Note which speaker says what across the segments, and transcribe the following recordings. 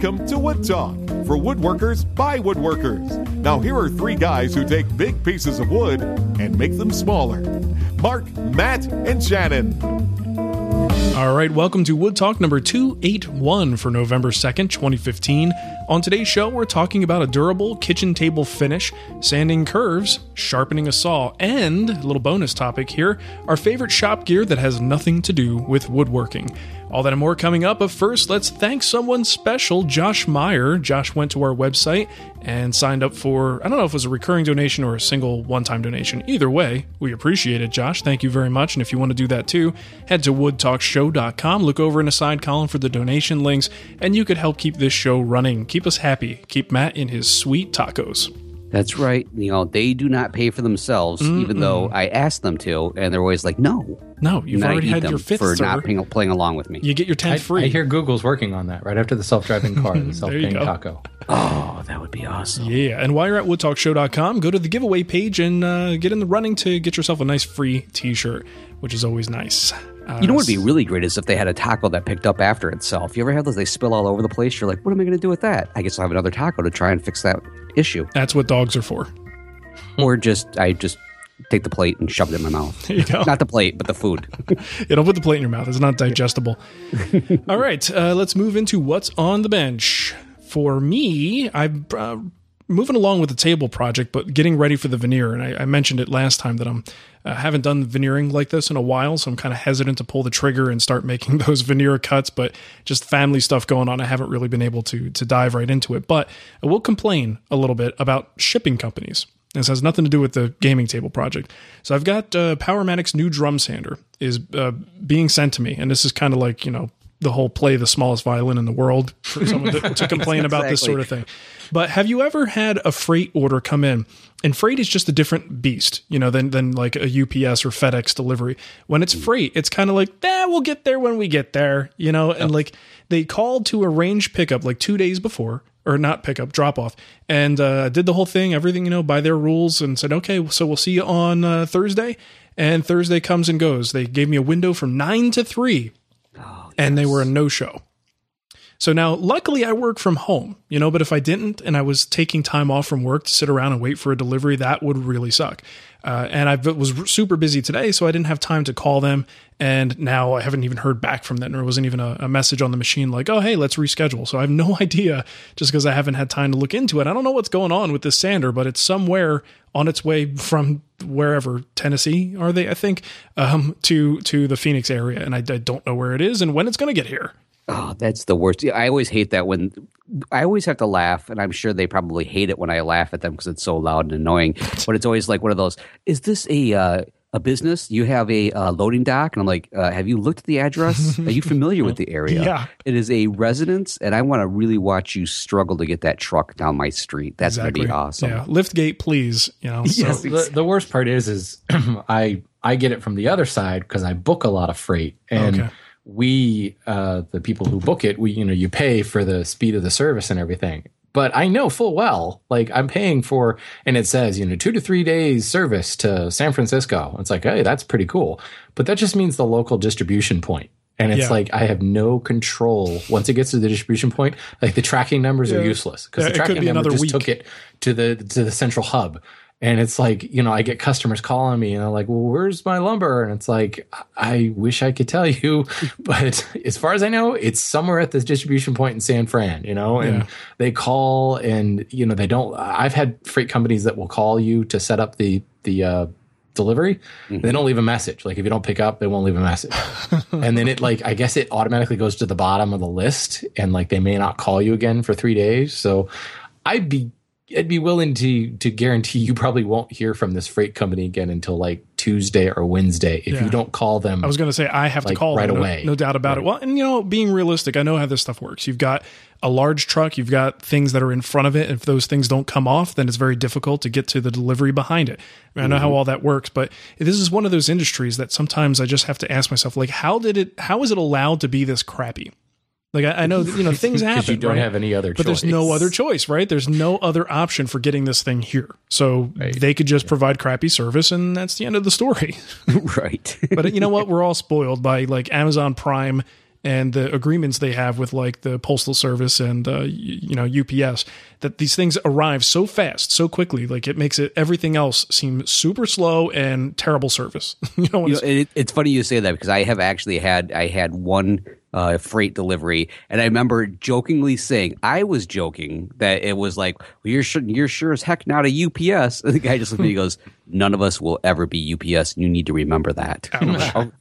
Speaker 1: Welcome to Wood Talk for woodworkers by woodworkers. Now, here are three guys who take big pieces of wood and make them smaller Marc, Matt, and Shannon.
Speaker 2: All right, welcome to Wood Talk number 281 for November 2nd, 2015. On today's show, we're talking about a durable kitchen table finish, sanding curves, sharpening a saw, and a little bonus topic here our favorite shop gear that has nothing to do with woodworking. All that and more coming up, but first, let's thank someone special, Josh Meyer. Josh went to our website and signed up for, I don't know if it was a recurring donation or a single one time donation. Either way, we appreciate it, Josh. Thank you very much. And if you want to do that too, head to woodtalkshow.com, look over in a side column for the donation links, and you could help keep this show running. Keep us happy. Keep Matt in his sweet tacos.
Speaker 3: That's right. You know, they do not pay for themselves, mm even though I asked them to, and they're always like, "No,
Speaker 2: no, you've already had your fifth
Speaker 3: for
Speaker 2: sir.
Speaker 3: not playing, playing, along with me.
Speaker 2: You get your tenth free.
Speaker 4: I hear Google's working on that right after the self-driving car, and the self-paying taco.
Speaker 3: Oh, that would be awesome.
Speaker 2: Yeah, and while you're at woodtalkshow.com, go to the giveaway page and uh, get in the running to get yourself a nice free T-shirt, which is always nice.
Speaker 3: Uh, you know what would be really great is if they had a taco that picked up after itself. You ever have those? They spill all over the place. You're like, what am I going to do with that? I guess I'll have another taco to try and fix that issue.
Speaker 2: That's what dogs are for.
Speaker 3: or just I just take the plate and shove it in my mouth.
Speaker 2: There you go.
Speaker 3: Not the plate, but the food.
Speaker 2: yeah, don't put the plate in your mouth. It's not digestible. All right, uh, let's move into what's on the bench. For me, I'm uh, moving along with the table project, but getting ready for the veneer. And I, I mentioned it last time that I'm uh, haven't done veneering like this in a while, so I'm kind of hesitant to pull the trigger and start making those veneer cuts. But just family stuff going on, I haven't really been able to to dive right into it. But I will complain a little bit about shipping companies. This has nothing to do with the gaming table project. So I've got uh, Powermatic's new drum sander is uh, being sent to me, and this is kind of like you know the whole play the smallest violin in the world for someone to, to complain about this sort of thing. But have you ever had a freight order come in? And freight is just a different beast, you know, than than like a UPS or FedEx delivery. When it's freight, it's kind of like, eh, we'll get there when we get there, you know, and like they called to arrange pickup like two days before or not pickup, drop off, and uh, did the whole thing, everything you know by their rules, and said, okay, so we'll see you on uh, Thursday. And Thursday comes and goes. They gave me a window from nine to three. And they were a no show. So now, luckily, I work from home, you know, but if I didn't and I was taking time off from work to sit around and wait for a delivery, that would really suck. Uh, and I was super busy today, so I didn't have time to call them. And now I haven't even heard back from them. There wasn't even a, a message on the machine like, oh, hey, let's reschedule. So I have no idea just because I haven't had time to look into it. I don't know what's going on with this sander, but it's somewhere on its way from wherever Tennessee are they, I think, um, to to the Phoenix area. And I, I don't know where it is and when it's going to get here.
Speaker 3: Oh, that's the worst. I always hate that when I always have to laugh, and I'm sure they probably hate it when I laugh at them because it's so loud and annoying. But it's always like one of those. Is this a uh, a business? You have a uh, loading dock, and I'm like, uh, have you looked at the address? Are you familiar with the area?
Speaker 2: Yeah,
Speaker 3: it is a residence, and I want to really watch you struggle to get that truck down my street. That's exactly. gonna be awesome.
Speaker 2: Yeah, lift gate, please. You know.
Speaker 4: So. Yes, the, the worst part is, is I I get it from the other side because I book a lot of freight and. Okay we uh, the people who book it we you know you pay for the speed of the service and everything but i know full well like i'm paying for and it says you know two to three days service to san francisco it's like hey that's pretty cool but that just means the local distribution point and it's yeah. like I have no control once it gets to the distribution point. Like the tracking numbers yeah. are useless because yeah, the tracking be number just week. took it to the to the central hub, And it's like, you know, I get customers calling me and they're like, well, where's my lumber? And it's like, I wish I could tell you, but as far as I know, it's somewhere at this distribution point in San Fran, you know, and
Speaker 2: Yeah.
Speaker 4: they call and, you know, they don't, I've had freight companies that will call you to set up the, the, uh, delivery. They don't leave a message. Like if you don't pick up they won't leave a message. And then it like i guess it automatically goes to the bottom of the list and like they may not call you again for three days. So i'd be i'd be willing to to guarantee you probably won't hear from this freight company again until like tuesday or wednesday if
Speaker 2: Yeah.
Speaker 4: you don't call them
Speaker 2: I was going to say I have
Speaker 4: Like,
Speaker 2: to call
Speaker 4: right
Speaker 2: them,
Speaker 4: away.
Speaker 2: No, doubt about it. Well, and you know, being realistic, I know how this stuff works. You've got a large truck, you've got things that are in front of it. If those things don't come off, then it's very difficult to get to the delivery behind it. I, mean, I know
Speaker 4: Mm-hmm.
Speaker 2: how all that works, but this is one of those industries that sometimes I just have to ask myself, like, how did it? How is it allowed to be this crappy? Like I, I know that, you know things happen.
Speaker 4: because you don't
Speaker 2: right?
Speaker 4: have any other
Speaker 2: but there's no other choice, right? There's no other option for getting this thing here. So they could just provide crappy service, and that's the end of the story.
Speaker 3: right.
Speaker 2: but you know what? We're all spoiled by like Amazon Prime and the agreements they have with like the postal service and uh, y- you know UPS that these things arrive so fast, so quickly. Like it makes it everything else seem super slow and terrible service. you know,
Speaker 3: You know, it, it's funny you say that because I have actually had I had one uh, freight delivery, and I remember jokingly saying I was joking that it was like well, you're sure, you're sure as heck not a UPS. And the guy just looked at me and goes, "None of us will ever be UPS, you need to remember that." I'm like, "Oh,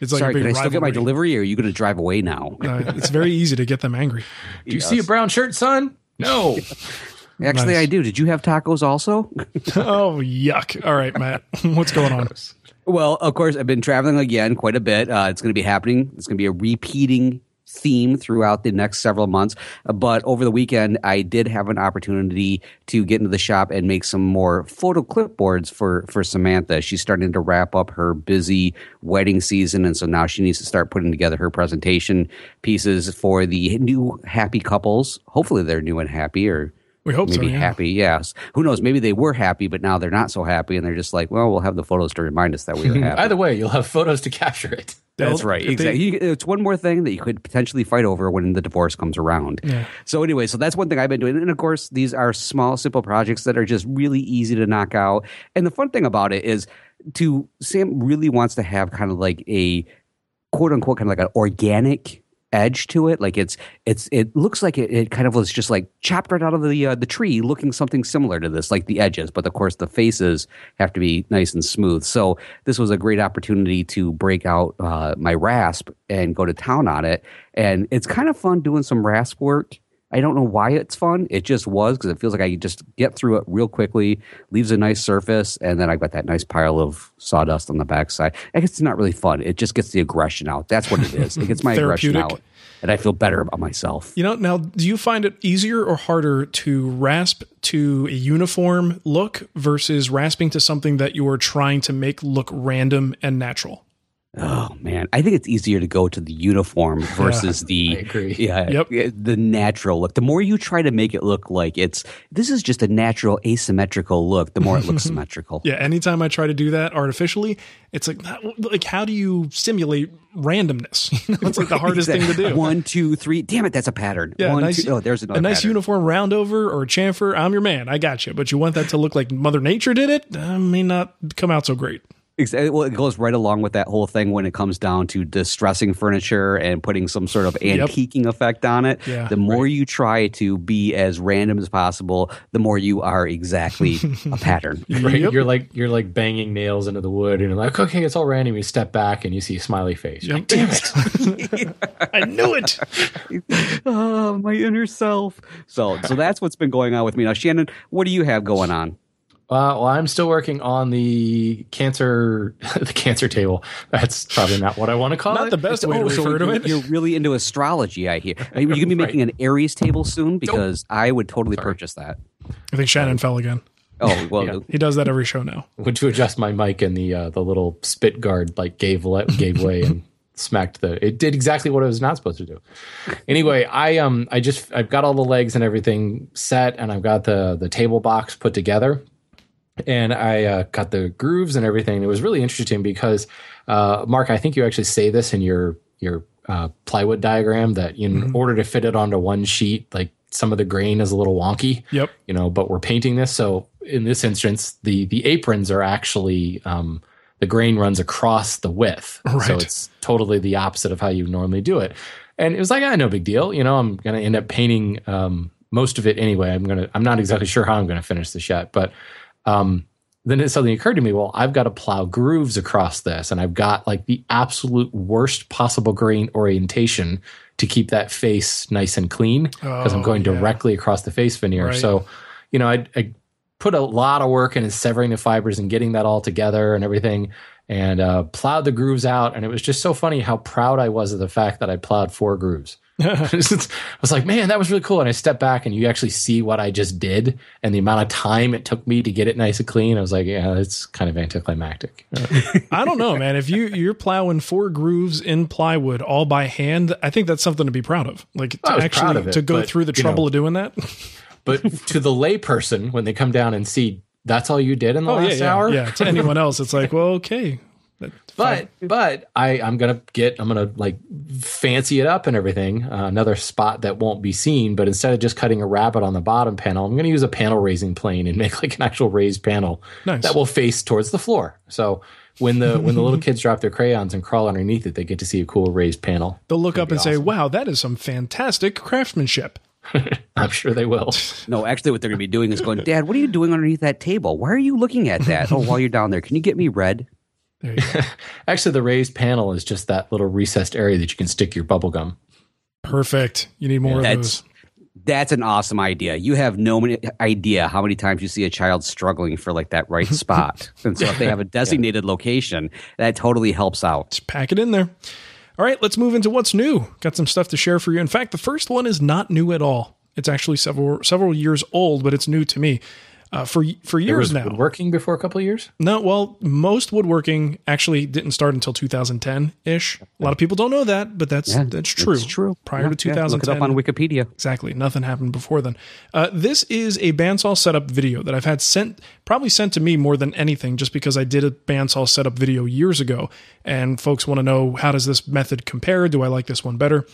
Speaker 2: it's like
Speaker 3: sorry, can I still get my delivery, or are you going to drive away now?
Speaker 2: Uh, it's very easy to get them angry.
Speaker 4: do you see a brown shirt son no
Speaker 3: Actually,
Speaker 2: Nice.
Speaker 3: I do. Did you have tacos also?
Speaker 2: oh yuck! All right, Matt, what's going on?
Speaker 3: Well, of course, I've been traveling again quite a bit. Uh, it's going to be happening. It's going to be a repeating theme throughout the next several months. Uh, but over the weekend, I did have an opportunity to get into the shop and make some more photo clipboards for for Samantha. She's starting to wrap up her busy wedding season, and so now she needs to start putting together her presentation pieces for the new happy couples. Hopefully, they're new and happy, or
Speaker 2: We hope so.
Speaker 3: maybe
Speaker 2: yeah.
Speaker 3: happy. Yes. Who knows? Maybe they were happy, but now they're not so happy, and they're just like, well, we'll have the photos to remind us that we were happy.
Speaker 4: either way you'll have photos to capture it
Speaker 3: That's right.
Speaker 2: if they-
Speaker 3: Exactly. It's one more thing that you could potentially fight over when the divorce comes around.
Speaker 2: Yeah.
Speaker 3: So anyway, so that's one thing I've been doing. And of course, these are small, simple projects that are just really easy to knock out. And the fun thing about it is to Sam really wants to have kind of like a quote unquote kind of like an organic edge to it. Like it's it's it looks like it, it kind of was just like chopped right out of the uh, the tree looking something similar to this like the edges. But of course the faces have to be nice and smooth. So this was a great opportunity to break out uh, my rasp and go to town on it. And it's kind of fun doing some rasp work I don't know why it's fun. It just was because it feels like I just get through it real quickly, leaves a nice surface, and then I've got that nice pile of sawdust on the backside. I guess it's not really fun. It just gets the aggression out. That's what it is. It gets my aggression out, and I feel better about myself.
Speaker 2: You know, now do you find it easier or harder to rasp to a uniform look versus rasping to something that you are trying to make look random and natural?
Speaker 3: Oh man, I think it's easier to go to the uniform versus the
Speaker 4: I agree.
Speaker 3: yeah
Speaker 2: Yep.
Speaker 3: the natural look. The more you try to make it look like it's this is just a natural asymmetrical look, the more it looks symmetrical.
Speaker 2: Yeah, anytime I try to do that artificially, it's like like how do you simulate randomness? You know, it's like the hardest thing to do.
Speaker 3: One, two, three. Damn it, that's a pattern.
Speaker 2: Yeah,
Speaker 3: One,
Speaker 2: nice,
Speaker 3: two- oh, there's another
Speaker 2: a nice
Speaker 3: pattern.
Speaker 2: uniform roundover or a chamfer. I'm your man. I got you. But you want that to look like Mother Nature did it? Uh, may not come out so great.
Speaker 3: Exactly. Well, it goes right along with that whole thing when it comes down to distressing furniture and putting some sort of
Speaker 2: Yep.
Speaker 3: antiquing effect on it.
Speaker 2: Yeah,
Speaker 3: the more you try to be as random as possible, the more you are exactly a pattern.
Speaker 4: Right?
Speaker 2: Yep.
Speaker 4: You're like you're like banging nails into the wood, and you're like, okay, it's all random. You step back and you see a smiley face. You're like, Damn it!
Speaker 2: I knew it.
Speaker 3: oh, my inner self. So, so that's what's been going on with me now. Shannon, what do you have going on?
Speaker 4: Uh, well, I'm still working on the cancer the cancer table. That's probably not what I want to call
Speaker 2: Not
Speaker 4: it.
Speaker 2: the best way to
Speaker 3: Oh, so
Speaker 2: refer to
Speaker 3: you're,
Speaker 2: it.
Speaker 3: you're really into astrology, I hear. Are you going to be making an Aries table soon? Because I would totally purchase that.
Speaker 2: I think Shannon fell again.
Speaker 3: Oh well,
Speaker 4: Yeah.
Speaker 2: He does that every show now.
Speaker 4: went to adjust my mic and the uh, the little spit guard like gave le- gave way and smacked the it did exactly what it was not supposed to do anyway i um i just i've got all the legs and everything set and i've got the the table box put together and i uh, got the grooves and everything it was really interesting because uh marc i think you actually say this in your your uh, plywood diagram that in order to fit it onto one sheet like some of the grain is a little wonky
Speaker 2: Yep.
Speaker 4: you know but we're painting this so in this instance, the the aprons are actually um, the grain runs across the width, right. so it's totally the opposite of how you normally do it. And it was like, ah, no big deal. You know, I'm going to end up painting um, most of it anyway. I'm gonna. I'm not exactly sure how I'm going to finish this yet, but um, then it suddenly occurred to me, well, I've got to plow grooves across this, and I've got like the absolute worst possible grain orientation to keep that face nice and clean because oh, I'm going yeah. directly across the face veneer. Right. So, you know, I, I, put a lot of work into severing the fibers and getting that all together and everything, and uh, plowed the grooves out. And it was just so funny how proud I was of the fact that I plowed four grooves. I was like, man, that was really cool. And I stepped back and you actually see what I just did and the amount of time it took me to get it nice and clean. I was like, yeah, it's kind of anticlimactic.
Speaker 2: I don't know, man. If you you're plowing four grooves in plywood all by hand, I think that's something to be proud of. Like to actually it, to go but, through the trouble know, of doing that.
Speaker 4: but to the layperson, when they come down and see that's all you did in the oh, last
Speaker 2: yeah, yeah,
Speaker 4: hour.
Speaker 2: Yeah. To anyone else, it's like, well, okay,
Speaker 4: but but I I'm gonna get I'm gonna like fancy it up and everything. Uh, another spot that won't be seen, but instead of just cutting a rabbet on the bottom panel, I'm gonna use a panel raising plane and make like an actual raised panel nice. that will face towards the floor. So when the when the little kids drop their crayons and crawl underneath it, they get to see a cool raised panel.
Speaker 2: They'll look up and awesome. say, "Wow, that is some fantastic craftsmanship."
Speaker 4: I'm sure they will.
Speaker 3: No, actually, what they're going to be doing is going, Dad, what are you doing underneath that table? Why are you looking at that? oh, while you're down there, can you get me red?
Speaker 4: Actually, the raised panel is just that little recessed area that you can stick your bubble gum.
Speaker 2: Perfect. You need more yeah, of those.
Speaker 3: That's an awesome idea. You have no idea how many times you see a child struggling for like that right spot. and so if they have a designated yeah. location, that totally helps out.
Speaker 2: Just pack it in there. All right, let's move into what's new. Got some stuff to share for you. In fact, the first one is not new at all. It's actually several several years old, but it's new to me uh, for for years now.
Speaker 4: Woodworking before a couple of years?
Speaker 2: No, well, most woodworking actually didn't start until 2010 ish. A lot of people don't know that, but that's yeah, that's true. It's
Speaker 3: true.
Speaker 2: Prior yeah, to 2010, yeah, look
Speaker 3: it up on Wikipedia.
Speaker 2: Exactly, nothing happened before then. Uh, this is a bandsaw setup video that I've had sent, probably sent to me more than anything, just because I did a bandsaw setup video years ago, and folks want to know how does this method compare? Do I like this one better?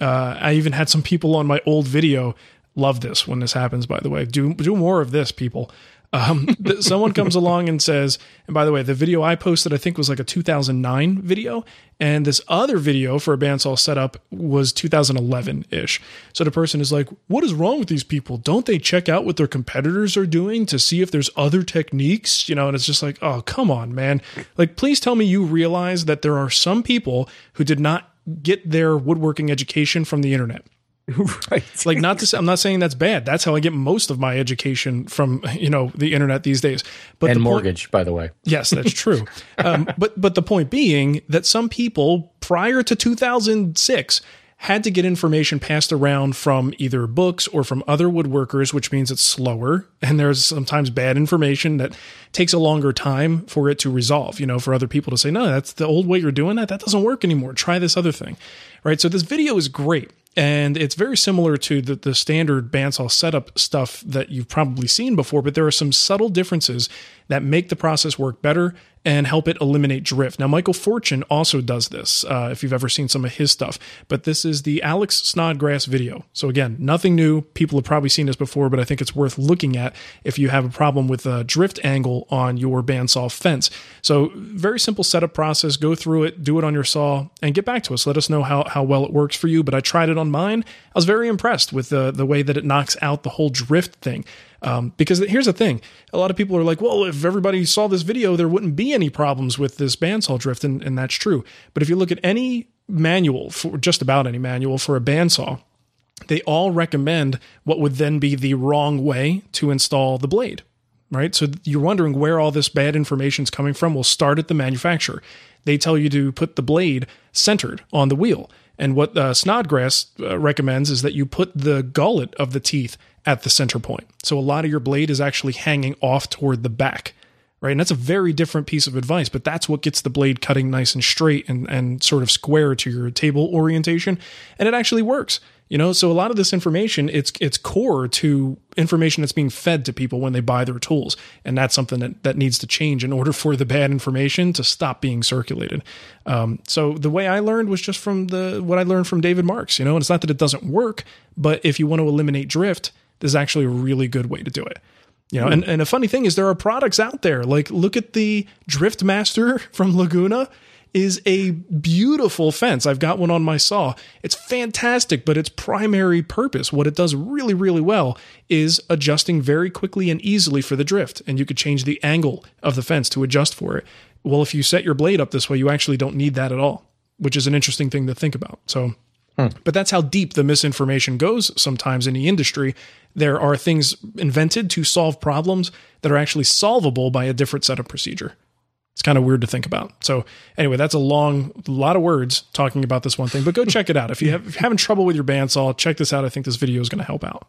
Speaker 2: Uh, I even had some people on my old video Love this when this happens, by the way. Do, do more of this, people. Um, someone comes along and says, and by the way, the video I posted, I think was like a 2009 video, and this other video for a bandsaw setup was 2011 ish. So the person is like, What is wrong with these people? Don't they check out what their competitors are doing to see if there's other techniques? You know, and it's just like, Oh, come on, man. Like, please tell me you realize that there are some people who did not get their woodworking education from the internet. right. like not to say, I'm not saying that's bad. That's how I get most of my education from, you know, the internet these days.
Speaker 4: But and mortgage, point, by the way.
Speaker 2: Yes, that's true. um, but but the point being that some people prior to 2006 had to get information passed around from either books or from other woodworkers, which means it's slower. And there's sometimes bad information that takes a longer time for it to resolve, you know, for other people to say, no, that's the old way you're doing that. That doesn't work anymore. Try this other thing. Right. So this video is great and it's very similar to the, the standard bandsaw setup stuff that you've probably seen before, but there are some subtle differences that make the process work better and help it eliminate drift. Now, Michael Fortune also does this, uh, if you've ever seen some of his stuff, but this is the Alex Snodgrass video. So, again, nothing new. People have probably seen this before, but I think it's worth looking at if you have a problem with a drift angle on your bandsaw fence. So, very simple setup process. Go through it, do it on your saw, and get back to us. Let us know how, how well it works for you. But I tried it on mine. I was very impressed with the, the way that it knocks out the whole drift thing. Um, because here's the thing a lot of people are like, well, if everybody saw this video, there wouldn't be any problems with this bandsaw drift. And, and that's true. But if you look at any manual, for just about any manual for a bandsaw, they all recommend what would then be the wrong way to install the blade, right? So you're wondering where all this bad information is coming from. We'll start at the manufacturer. They tell you to put the blade centered on the wheel. And what uh, Snodgrass uh, recommends is that you put the gullet of the teeth at the center point. So a lot of your blade is actually hanging off toward the back, right? And that's a very different piece of advice, but that's what gets the blade cutting nice and straight and, and sort of square to your table orientation. And it actually works. You know, so a lot of this information, it's it's core to information that's being fed to people when they buy their tools. And that's something that, that needs to change in order for the bad information to stop being circulated. Um, so the way I learned was just from the what I learned from David Marks, you know, and it's not that it doesn't work, but if you want to eliminate drift, this is actually a really good way to do it. You know, and, and a funny thing is there are products out there. Like look at the Driftmaster from Laguna is a beautiful fence. I've got one on my saw. It's fantastic, but its primary purpose, what it does really, really well, is adjusting very quickly and easily for the drift. And you could change the angle of the fence to adjust for it. Well, if you set your blade up this way, you actually don't need that at all, which is an interesting thing to think about. So, hmm. but that's how deep the misinformation goes sometimes in the industry. There are things invented to solve problems that are actually solvable by a different set of procedure. It's kind of weird to think about. So anyway, that's a long, lot of words talking about this one thing, but go check it out. If, you have, if you're having trouble with your bandsaw, check this out. I think this video is going to help out.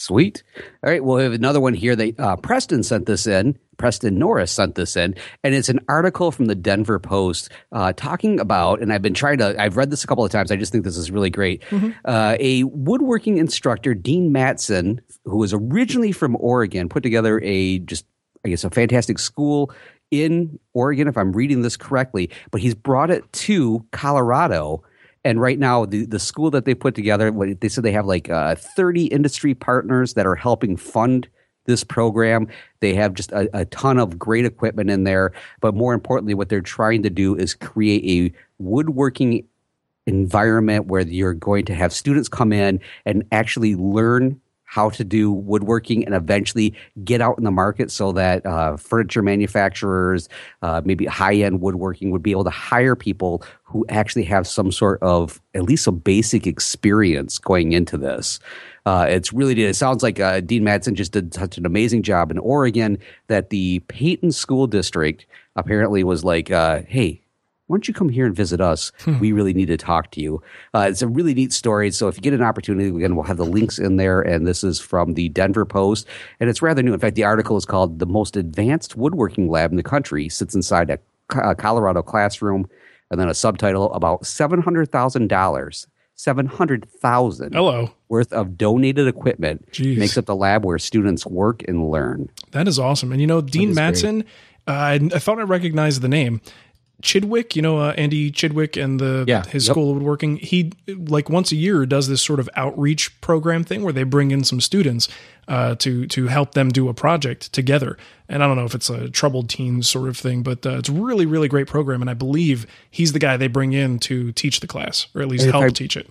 Speaker 3: Sweet. All right. Well, we have another one here. They uh, Preston sent this in. Preston Norris sent this in, and it's an article from the Denver Post uh, talking about. And I've been trying to. I've read this a couple of times. I just think this is really great. Mm-hmm. Uh, a woodworking instructor, Dean Matson, who was originally from Oregon, put together a just I guess a fantastic school in Oregon, if I'm reading this correctly, but he's brought it to Colorado. And right now, the, the school that they put together, they said they have like uh, 30 industry partners that are helping fund this program. They have just a, a, ton of great equipment in there. But more importantly, what they're trying to do is create a woodworking environment where you're going to have students come in and actually learn how to do woodworking and eventually get out in the market so that uh, furniture manufacturers, uh, maybe high end woodworking, would be able to hire people who actually have some sort of at least a basic experience going into this. Uh, it's really it sounds like uh, Dean Matson just did such an amazing job in Oregon that the Peyton School District apparently was like, uh, "Hey, why don't you come here and visit us? Hmm. We really need to talk to you. Uh, it's a really neat story. So if you get an opportunity, again, we'll have the links in there. And this is from the Denver Post. And it's rather new. In fact, the article is called The Most Advanced Woodworking Lab in the Country Sits Inside a, a Colorado Classroom. And then a subtitle about $700,000. 700,000
Speaker 2: Hello.
Speaker 3: worth of donated equipment Jeez. makes up the lab where students work and learn.
Speaker 2: That is awesome. And you know, Dean Matson, uh, I, I, thought I recognized the name. Chidwick, you know, uh, Andy Chidwick and the yeah, his yep. school of woodworking. He like once a year does this sort of outreach program thing where they bring in some students uh, to to help them do a project together. And I don't know if it's a troubled teens sort of thing, but uh, it's really really great program. And I believe he's the guy they bring in to teach the class or at least help I, teach it.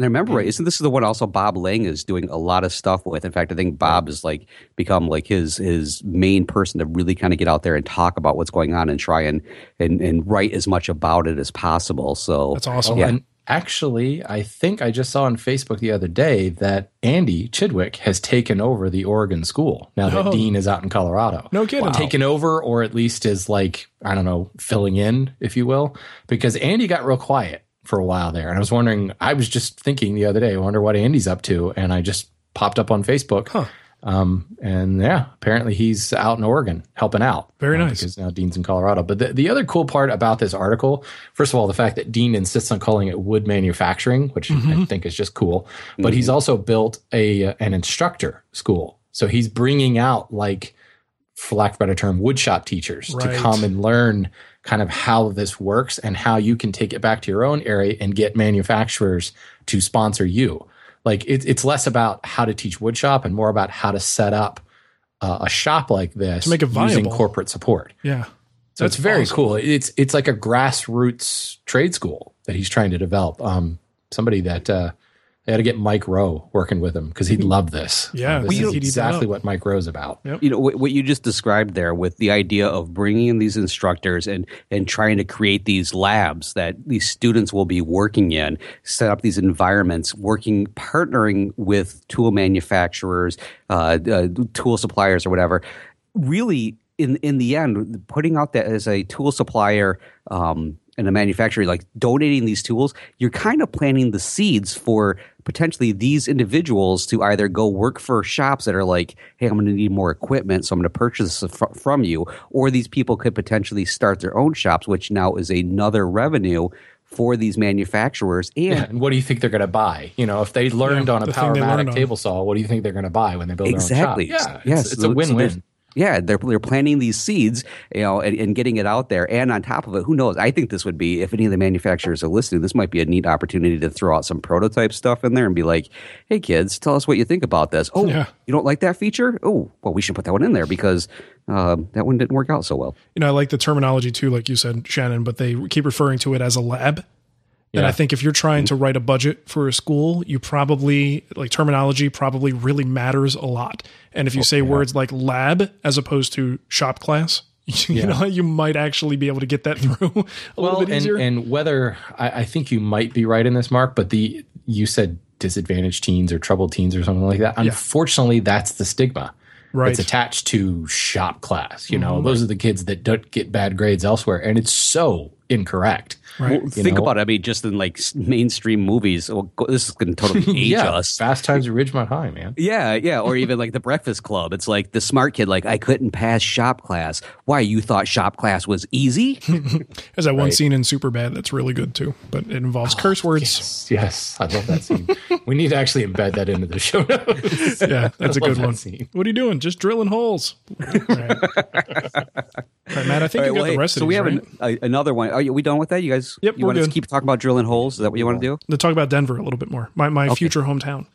Speaker 3: And I remember right, mm. isn't this the one also Bob Lang is doing a lot of stuff with? In fact, I think Bob has like become like his his main person to really kind of get out there and talk about what's going on and try and and, and write as much about it as possible. So
Speaker 2: that's awesome.
Speaker 4: yeah. And actually, I think I just saw on Facebook the other day that Andy Chidwick has taken over the Oregon school now that oh. Dean is out in Colorado.
Speaker 2: No kidding. Wow.
Speaker 4: Taken over, or at least is like I don't know, filling in, if you will, because Andy got real quiet for a while there. And I was wondering, I was just thinking the other day, I wonder what Andy's up to. And I just popped up on Facebook. Huh. Um, and yeah, apparently he's out in Oregon helping out.
Speaker 2: Very uh, nice.
Speaker 4: Because now Dean's in Colorado. But the, the other cool part about this article, first of all, the fact that Dean insists on calling it wood manufacturing, which mm-hmm. I think is just cool. But mm-hmm. he's also built a an instructor school. So he's bringing out like, for lack of a better term, woodshop teachers right. to come and learn kind of how this works and how you can take it back to your own area and get manufacturers to sponsor you. Like it, it's less about how to teach woodshop and more about how to set up uh, a shop like this
Speaker 2: to make it viable. using
Speaker 4: corporate support.
Speaker 2: Yeah.
Speaker 4: So That's it's very awesome. cool. It's it's like a grassroots trade school that he's trying to develop. Um, somebody that uh, they had to get Mike Rowe working with him because he'd love this.
Speaker 2: Yeah,
Speaker 4: uh, this is exactly what Mike Rowe's about.
Speaker 3: Yep. You know what, what, you just described there with the idea of bringing in these instructors and and trying to create these labs that these students will be working in, set up these environments, working partnering with tool manufacturers, uh, uh, tool suppliers, or whatever. Really, in in the end, putting out that as a tool supplier. Um, and a manufacturer like donating these tools, you're kind of planting the seeds for potentially these individuals to either go work for shops that are like, hey, I'm going to need more equipment, so I'm going to purchase this from you, or these people could potentially start their own shops, which now is another revenue for these manufacturers. And, yeah,
Speaker 4: and what do you think they're going to buy? You know, if they learned yeah, on a the Powermatic table saw, what do you think they're going to buy when they build
Speaker 3: exactly.
Speaker 4: their own shop? Yeah, yes, it's, it's a win-win.
Speaker 3: So Yeah, they're they're planting these seeds, you know, and, and, getting it out there. And on top of it, who knows? I think this would be if any of the manufacturers are listening, this might be a neat opportunity to throw out some prototype stuff in there and be like, "Hey, kids, tell us what you think about this." Oh, yeah. you don't like that feature? Oh, well, we should put that one in there because um, that one didn't work out so well.
Speaker 2: You know, I like the terminology too, like you said, Shannon, but they keep referring to it as a lab. Yeah. And I think if you're trying to write a budget for a school, you probably like terminology probably really matters a lot. And if you say words like lab as opposed to shop class, you yeah. know, you might actually be able to get that through a well, little bit easier.
Speaker 4: And, and whether I, I, think you might be right in this, Marc, but the you said disadvantaged teens or troubled teens or something like that. Unfortunately, that's the stigma. Right. It's attached to shop class. You know, mm-hmm. those are the kids that don't get bad grades elsewhere. And it's so incorrect.
Speaker 3: Right. Well, think know? about it. I mean, just in like mainstream movies, oh, well, this is going to totally age
Speaker 4: yeah,
Speaker 3: us.
Speaker 4: Fast Times at Ridgemont High, man.
Speaker 3: Yeah, yeah. Or even like The Breakfast Club. It's like the smart kid, like, I couldn't pass shop class. Why? You thought shop class was easy?
Speaker 2: There's that one right. scene in Superbad that's really good too, but it involves oh, curse words.
Speaker 4: Yes, yes, I love that scene. we need to actually embed that into the show notes.
Speaker 2: yeah, that's a good one. Scene. What are you doing? Just drilling holes. All right. All right, Matt, I think right, you got well, the rest
Speaker 3: hey,
Speaker 2: of
Speaker 3: So we
Speaker 2: have
Speaker 3: right?
Speaker 2: an,
Speaker 3: a, another one. Are we done with that? You guys?
Speaker 2: Yep,
Speaker 3: you
Speaker 2: want
Speaker 3: to keep talking about drilling holes? Is that what you want to do?
Speaker 2: To talk about Denver a little bit more. My my okay. future hometown.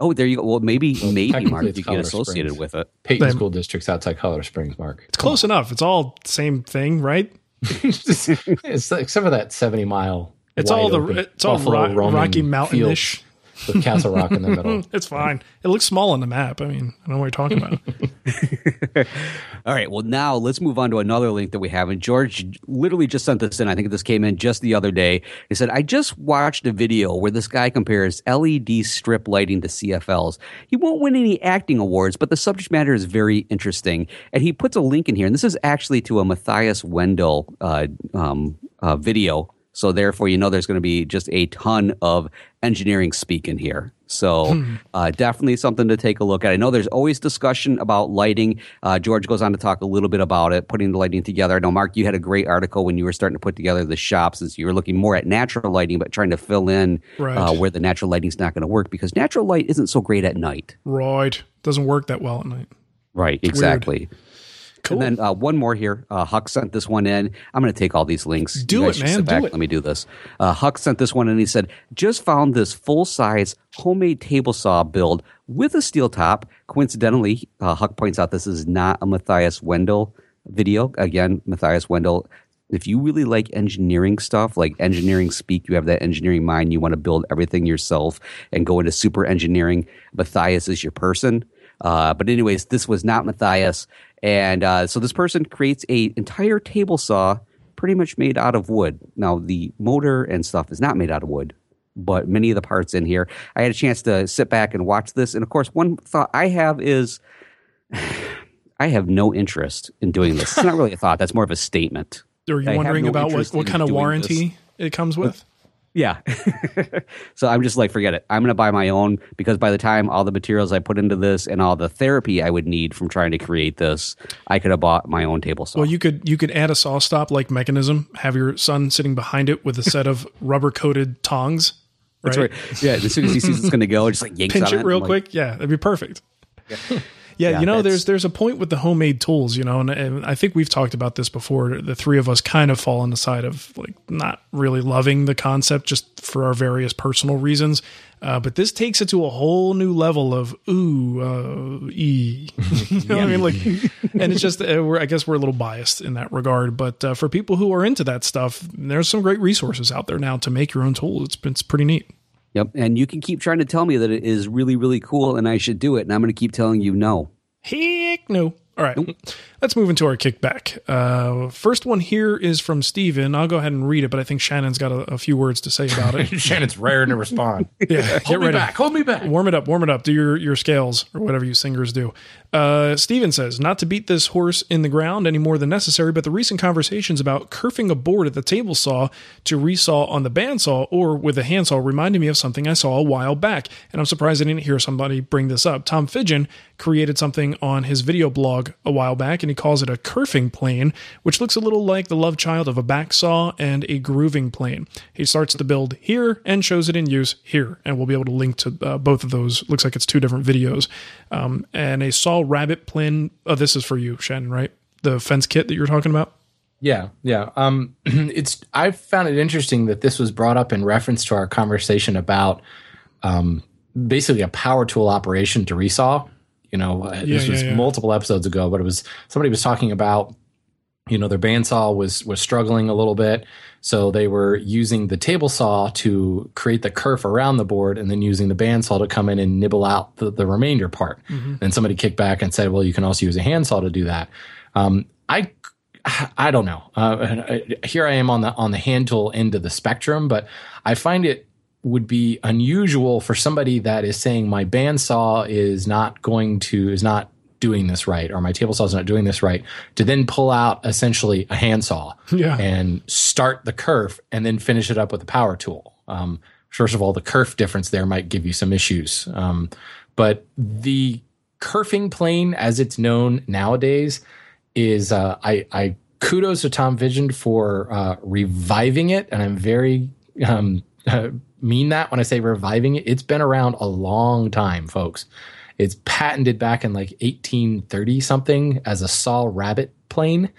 Speaker 3: Oh, there you go. Well, maybe maybe Marc, you get associated
Speaker 4: Springs.
Speaker 3: with it.
Speaker 4: Peyton Same. School District's outside Colorado Springs, Marc.
Speaker 2: It's close enough. It's all same thing, right?
Speaker 4: it's except for that seventy mile.
Speaker 2: It's all the it's all ro- Rocky Mountainish
Speaker 4: with Castle Rock in the middle.
Speaker 2: it's fine. It looks small on the map. I mean, I don't know what you're talking
Speaker 3: about. All right. Well, now let's move on to another link that we have. And George literally just sent this in. I think this came in just the other day. He said, I just watched a video where this guy compares LED strip lighting to CFLs. He won't win any acting awards, but the subject matter is very interesting. And he puts a link in here. And this is actually to a Matthias Wandel uh, um, uh, video so therefore, you know there's going to be just a ton of engineering speak in here. So hmm. uh, definitely something to take a look at. I know there's always discussion about lighting. Uh, George goes on to talk a little bit about it, putting the lighting together. I know Marc, you had a great article when you were starting to put together the shops, as you were looking more at natural lighting, but trying to fill in uh, right. uh, where the natural lighting's not going to work because natural light isn't so great at night.
Speaker 2: Right, It doesn't work that well at night.
Speaker 3: Right, exactly. Weird. Cool. And then uh, one more here. Uh, Huck sent this one in. I'm going to take all these links.
Speaker 2: Do it, man. Do it.
Speaker 3: Let me do this. Uh, Huck sent this one in. He said, "Just found this full size homemade table saw build with a steel top. Coincidentally, uh, Huck points out this is not a Matthias Wandel video. Again, Matthias Wandel. If you really like engineering stuff, like engineering speak, you have that engineering mind, you want to build everything yourself and go into super engineering, Matthias is your person. Uh, but anyways, this was not Matthias. And uh, so this person creates a entire table saw pretty much made out of wood. Now the motor and stuff is not made out of wood, but many of the parts in here. I had a chance to sit back and watch this, and of course, one thought I have is I have no interest in doing this. It's not really a thought; that's more of a statement.
Speaker 2: Are you I wondering no about what, what kind of warranty this. it comes with?
Speaker 3: Yeah. so I'm just like, forget it. I'm going to buy my own because by the time all the materials I put into this and all the therapy I would need from trying to create this, I could have bought my own table saw.
Speaker 2: Well, you could you could add a saw stop like mechanism, have your son sitting behind it with a set of rubber coated tongs. Right? That's
Speaker 3: right. Yeah. As soon as he sees it's going to go, just like yanks
Speaker 2: pinch it,
Speaker 3: it
Speaker 2: real quick. Like, yeah, that'd be perfect. Yeah. Yeah, yeah, you know, there's there's a point with the homemade tools, you know, and, and, I think we've talked about this before. The three of us kind of fall on the side of like not really loving the concept just for our various personal reasons. Uh, but this takes it to a whole new level of ooh, uh, e. you know what I mean? Like, and it's just uh, I guess we're a little biased in that regard. But uh, for people who are into that stuff, there's some great resources out there now to make your own tools. It's it's pretty neat.
Speaker 3: Yep. And you can keep trying to tell me that it is really, really cool and I should do it. And I'm going to keep telling you no.
Speaker 2: Heck no. All right, let's move into our kickback. Uh, first one here is from Steven. I'll go ahead and read it, but I think Shannon's got a, a few words to say about it.
Speaker 4: Shannon's raring to respond.
Speaker 2: yeah,
Speaker 4: hold get me ready. back. Hold me back.
Speaker 2: Warm it up. Warm it up. Do your your scales or whatever you singers do. Uh, Steven says, not to beat this horse in the ground any more than necessary, but the recent conversations about kerfing a board at the table saw to resaw on the bandsaw or with a handsaw reminded me of something I saw a while back, and I'm surprised I didn't hear somebody bring this up. Tom Fidgen created something on his video blog blog a while back, and he calls it a kerfing plane, which looks a little like the love child of a back saw and a grooving plane. He starts the build here and shows it in use here, and we'll be able to link to uh, both of those. Looks like it's two different videos. Um, and a saw rabbet plane. Oh, this is for you, Shannon, right? The fence kit that you're talking about.
Speaker 4: Yeah, yeah. Um, it's I found it interesting that this was brought up in reference to our conversation about um, basically a power tool operation to resaw. You know, uh,
Speaker 2: Yeah,
Speaker 4: this was
Speaker 2: yeah, yeah.
Speaker 4: multiple episodes ago, but it was somebody was talking about, you know, their bandsaw was was struggling a little bit, so they were using the table saw to create the kerf around the board, and then using the bandsaw to come in and nibble out the, the remainder part. And somebody kicked back and said, "Well, you can also use a handsaw to do that." Um, I I don't know. Uh, here I am on the on the hand tool end of the spectrum, but I find it would be unusual for somebody that is saying my bandsaw is not going to is not doing this right or my table saw is not doing this right to then pull out essentially a handsaw
Speaker 2: Yeah.
Speaker 4: and start the kerf and then finish it up with a power tool. Um, first of all, the kerf difference there might give you some issues, um, but the kerfing plane, as it's known nowadays, is uh, I, I kudos to Tom Fidgen for uh, reviving it, and I'm very um, mean that when I say reviving it. It's been around a long time, folks. It's patented back in like 1830 something as a saw rabbet plane.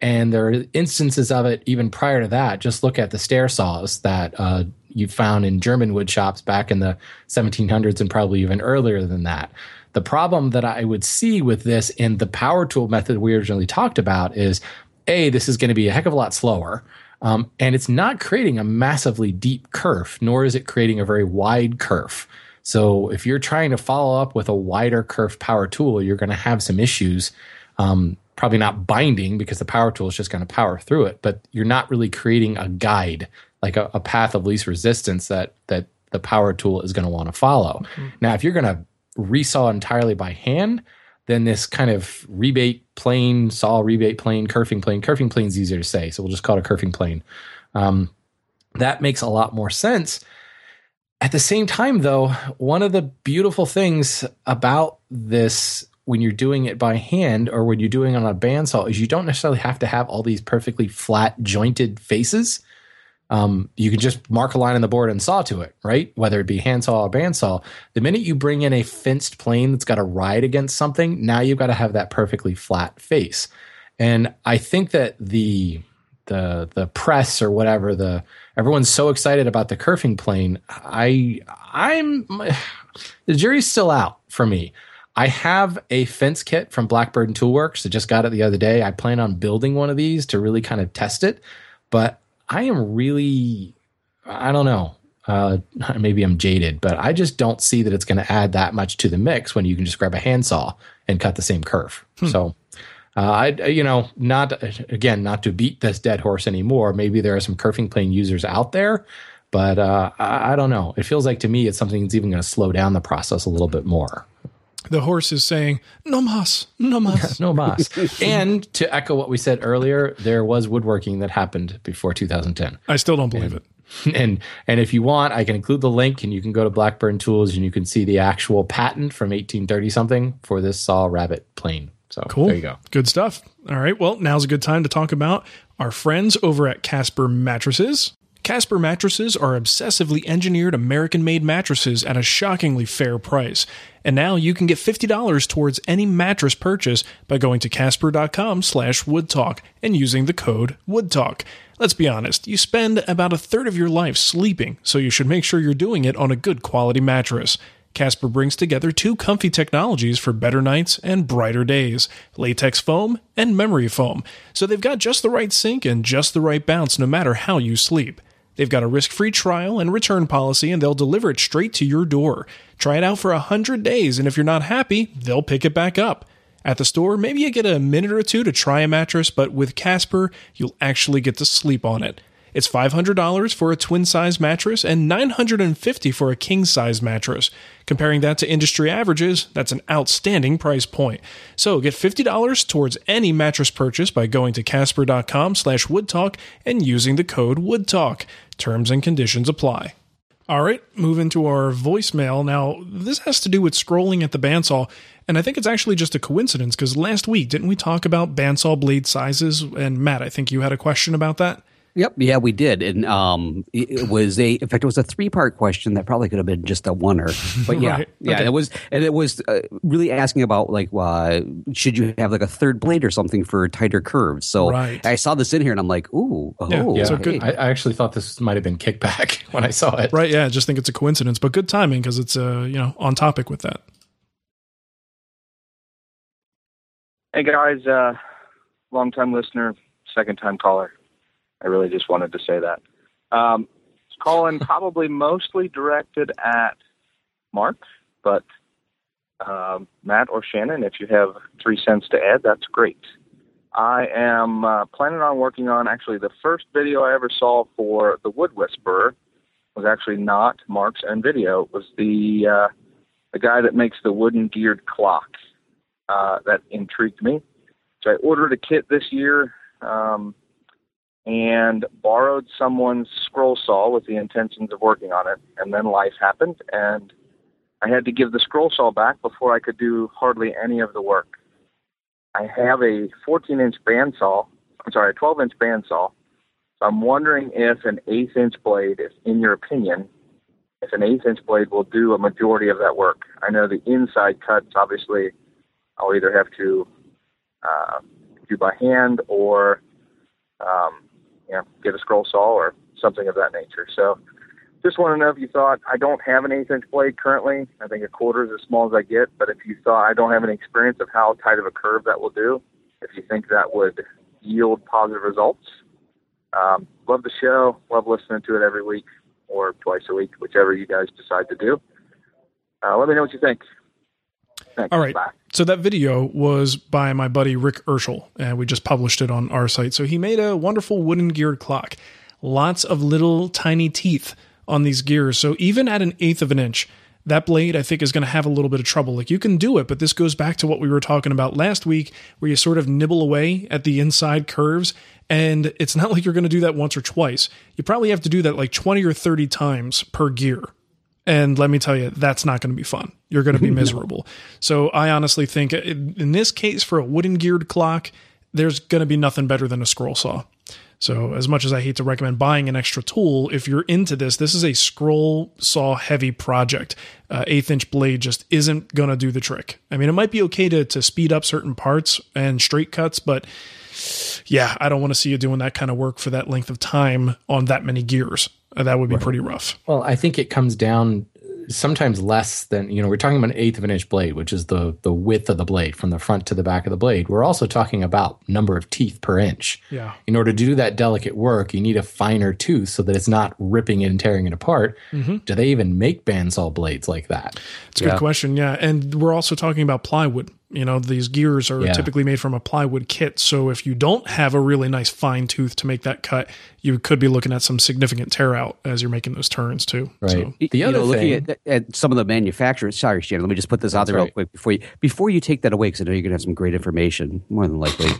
Speaker 4: And there are instances of it even prior to that. Just look at the stair saws that uh, you found in German wood shops back in the 1700s and probably even earlier than that. The problem that I would see with this in the power tool method we originally talked about is A, this is going to be a heck of a lot slower. Um, and it's not creating a massively deep kerf, nor is it creating a very wide kerf. So if you're trying to follow up with a wider kerf power tool, you're going to have some issues. Um, probably not binding because the power tool is just going to power through it, but you're not really creating a guide, like a, a path of least resistance that that the power tool is going to want to follow. Now, if you're going to resaw entirely by hand, then this kind of rebate plane, saw rebate plane, kerfing plane, kerfing plane is easier to say, so we'll just call it a kerfing plane. Um, that makes a lot more sense. At the same time, though, one of the beautiful things about this when you're doing it by hand or when you're doing it on a bandsaw is you don't necessarily have to have all these perfectly flat jointed faces. Um, you can just mark a line on the board and saw to it, right? Whether it be handsaw or bandsaw. The minute you bring in a fenced plane that's got to ride against something, now you've got to have that perfectly flat face. And I think that the the the press or whatever the everyone's so excited about the kerfing plane. I I'm the jury's still out for me. I have a fence kit from Blackburn Toolworks. I just got it the other day. I plan on building one of these to really kind of test it, but I am really I don't know. Uh, maybe I'm jaded, but I just don't see that it's going to add that much to the mix when you can just grab a handsaw and cut the same kerf. So, uh, I, you know, not again, not to beat this dead horse anymore. Maybe there are some kerfing plane users out there, but uh, I, I don't know. It feels like to me it's something that's even going to slow down the process a little bit more.
Speaker 2: The horse is saying, no mas, no mas.
Speaker 4: No mas. and to echo what we said earlier, there was woodworking that happened before 2010.
Speaker 2: I still don't believe it.
Speaker 4: and and if you want, I can include the link, and you can go to Blackburn Tools, and you can see the actual patent from 1830 something for this saw rabbet plane. So
Speaker 2: Cool.
Speaker 4: there you go.
Speaker 2: Good stuff. All right. Well, now's a good time to talk about our friends over at Casper Mattresses. Casper mattresses are obsessively engineered American made mattresses at a shockingly fair price. And now you can get $50 towards any mattress purchase by going to casper.com slash woodtalk and using the code woodtalk. Let's be honest, you spend about a third of your life sleeping, so you should make sure you're doing it on a good quality mattress. Casper brings together two comfy technologies for better nights and brighter days latex foam and memory foam. So they've got just the right sink and just the right bounce no matter how you sleep. They've got a risk free trial and return policy, and they'll deliver it straight to your door. Try it out for 100 days, and if you're not happy, they'll pick it back up. At the store, maybe you get a minute or two to try a mattress, but with Casper, you'll actually get to sleep on it. It's $500 for a twin size mattress and $950 for a king size mattress. Comparing that to industry averages, that's an outstanding price point. So get $50 towards any mattress purchase by going to casper.com slash woodtalk and using the code woodtalk. Terms and conditions apply. All right, move into our voicemail. Now, this has to do with scrolling at the bandsaw, and I think it's actually just a coincidence because last week, didn't we talk about bandsaw blade sizes? And Matt, I think you had a question about that.
Speaker 3: Yep. Yeah, we did, and um, it was a. In fact, it was a three-part question that probably could have been just a oneer. But yeah,
Speaker 2: Right.
Speaker 3: yeah,
Speaker 2: Okay.
Speaker 3: it was, and it was uh, really asking about like, uh, should you have like a third blade or something for tighter curves? So
Speaker 2: Right.
Speaker 3: I saw this in here, and I'm like, ooh, oh,
Speaker 2: Yeah,
Speaker 4: Yeah,
Speaker 2: So good-
Speaker 4: I, I actually thought this might have been kickback when I saw it.
Speaker 2: Right? Yeah, I just think it's a coincidence, but good timing because it's uh, you know on topic with that.
Speaker 5: Hey guys, uh, long time listener, second time caller. I really just wanted to say that. Um, calling probably mostly directed at Marc, but um, Matt or Shannon, if you have three cents to add, that's great. I am uh, planning on working on actually the first video I ever saw for the Wood Whisperer was actually not Marc's own video. It was the uh, the guy that makes the wooden geared clock uh, that intrigued me. So I ordered a kit this year um, and borrowed someone's scroll saw with the intentions of working on it. And then life happened, and I had to give the scroll saw back before I could do hardly any of the work. I have a 14 inch bandsaw, I'm sorry, a 12 inch bandsaw. So I'm wondering if an eighth inch blade, if in your opinion, if an eighth inch blade will do a majority of that work. I know the inside cuts, obviously, I'll either have to uh, do by hand or um, you know, get a scroll saw or something of that nature. So just want to know if you thought I don't have an eighth inch blade currently. I think a quarter is as small as I get. But if you thought I don't have any experience of how tight of a curve that will do, if you think that would yield positive results, um, love the show. Love listening to it every week or twice a week, whichever you guys decide to do. Uh, let me know what you think. Thanks.
Speaker 2: All right.
Speaker 5: Bye.
Speaker 2: So that video was by my buddy Rick Urschel, and we just published it on our site. So he made a wonderful wooden geared clock. Lots of little tiny teeth on these gears. So even at an eighth of an inch, that blade I think is going to have a little bit of trouble. Like you can do it, but this goes back to what we were talking about last week, where you sort of nibble away at the inside curves. And it's not like you're going to do that once or twice. You probably have to do that like 20 or 30 times per gear. And let me tell you, that's not going to be fun. You're going to be miserable. So I honestly think in in this case, for a wooden geared clock, there's going to be nothing better than a scroll saw. So as much as I hate to recommend buying an extra tool, if you're into this, this is a scroll saw heavy project. Uh, eighth inch blade just isn't going to do the trick. I mean, it might be okay to, to speed up certain parts and straight cuts, but yeah, I don't want to see you doing that kind of work for that length of time on that many gears. That would be pretty rough.
Speaker 4: Well, I think it comes down sometimes less than you know. We're talking about an eighth of an inch blade, which is the the width of the blade from the front to the back of the blade. We're also talking about number of teeth per inch.
Speaker 2: Yeah.
Speaker 4: In order to do that delicate work, you need a finer tooth so that it's not ripping it and tearing it apart. Mm-hmm. Do they even make bandsaw blades like that?
Speaker 2: It's a good question. Yeah. And we're also talking about plywood. You know, these gears are
Speaker 4: Yeah.
Speaker 2: typically made from a plywood kit. So if you don't have a really nice fine tooth to make that cut, you could be looking at some significant tear out as you're making those turns too.
Speaker 4: Right.
Speaker 2: So,
Speaker 4: The
Speaker 3: you
Speaker 4: other
Speaker 3: know, looking
Speaker 4: thing,
Speaker 3: at, at some of the manufacturers. Sorry, Shannon. Let me just put this out
Speaker 4: That's
Speaker 3: there real quick before you before you take that away, because I know you're going to have some great information. More than likely,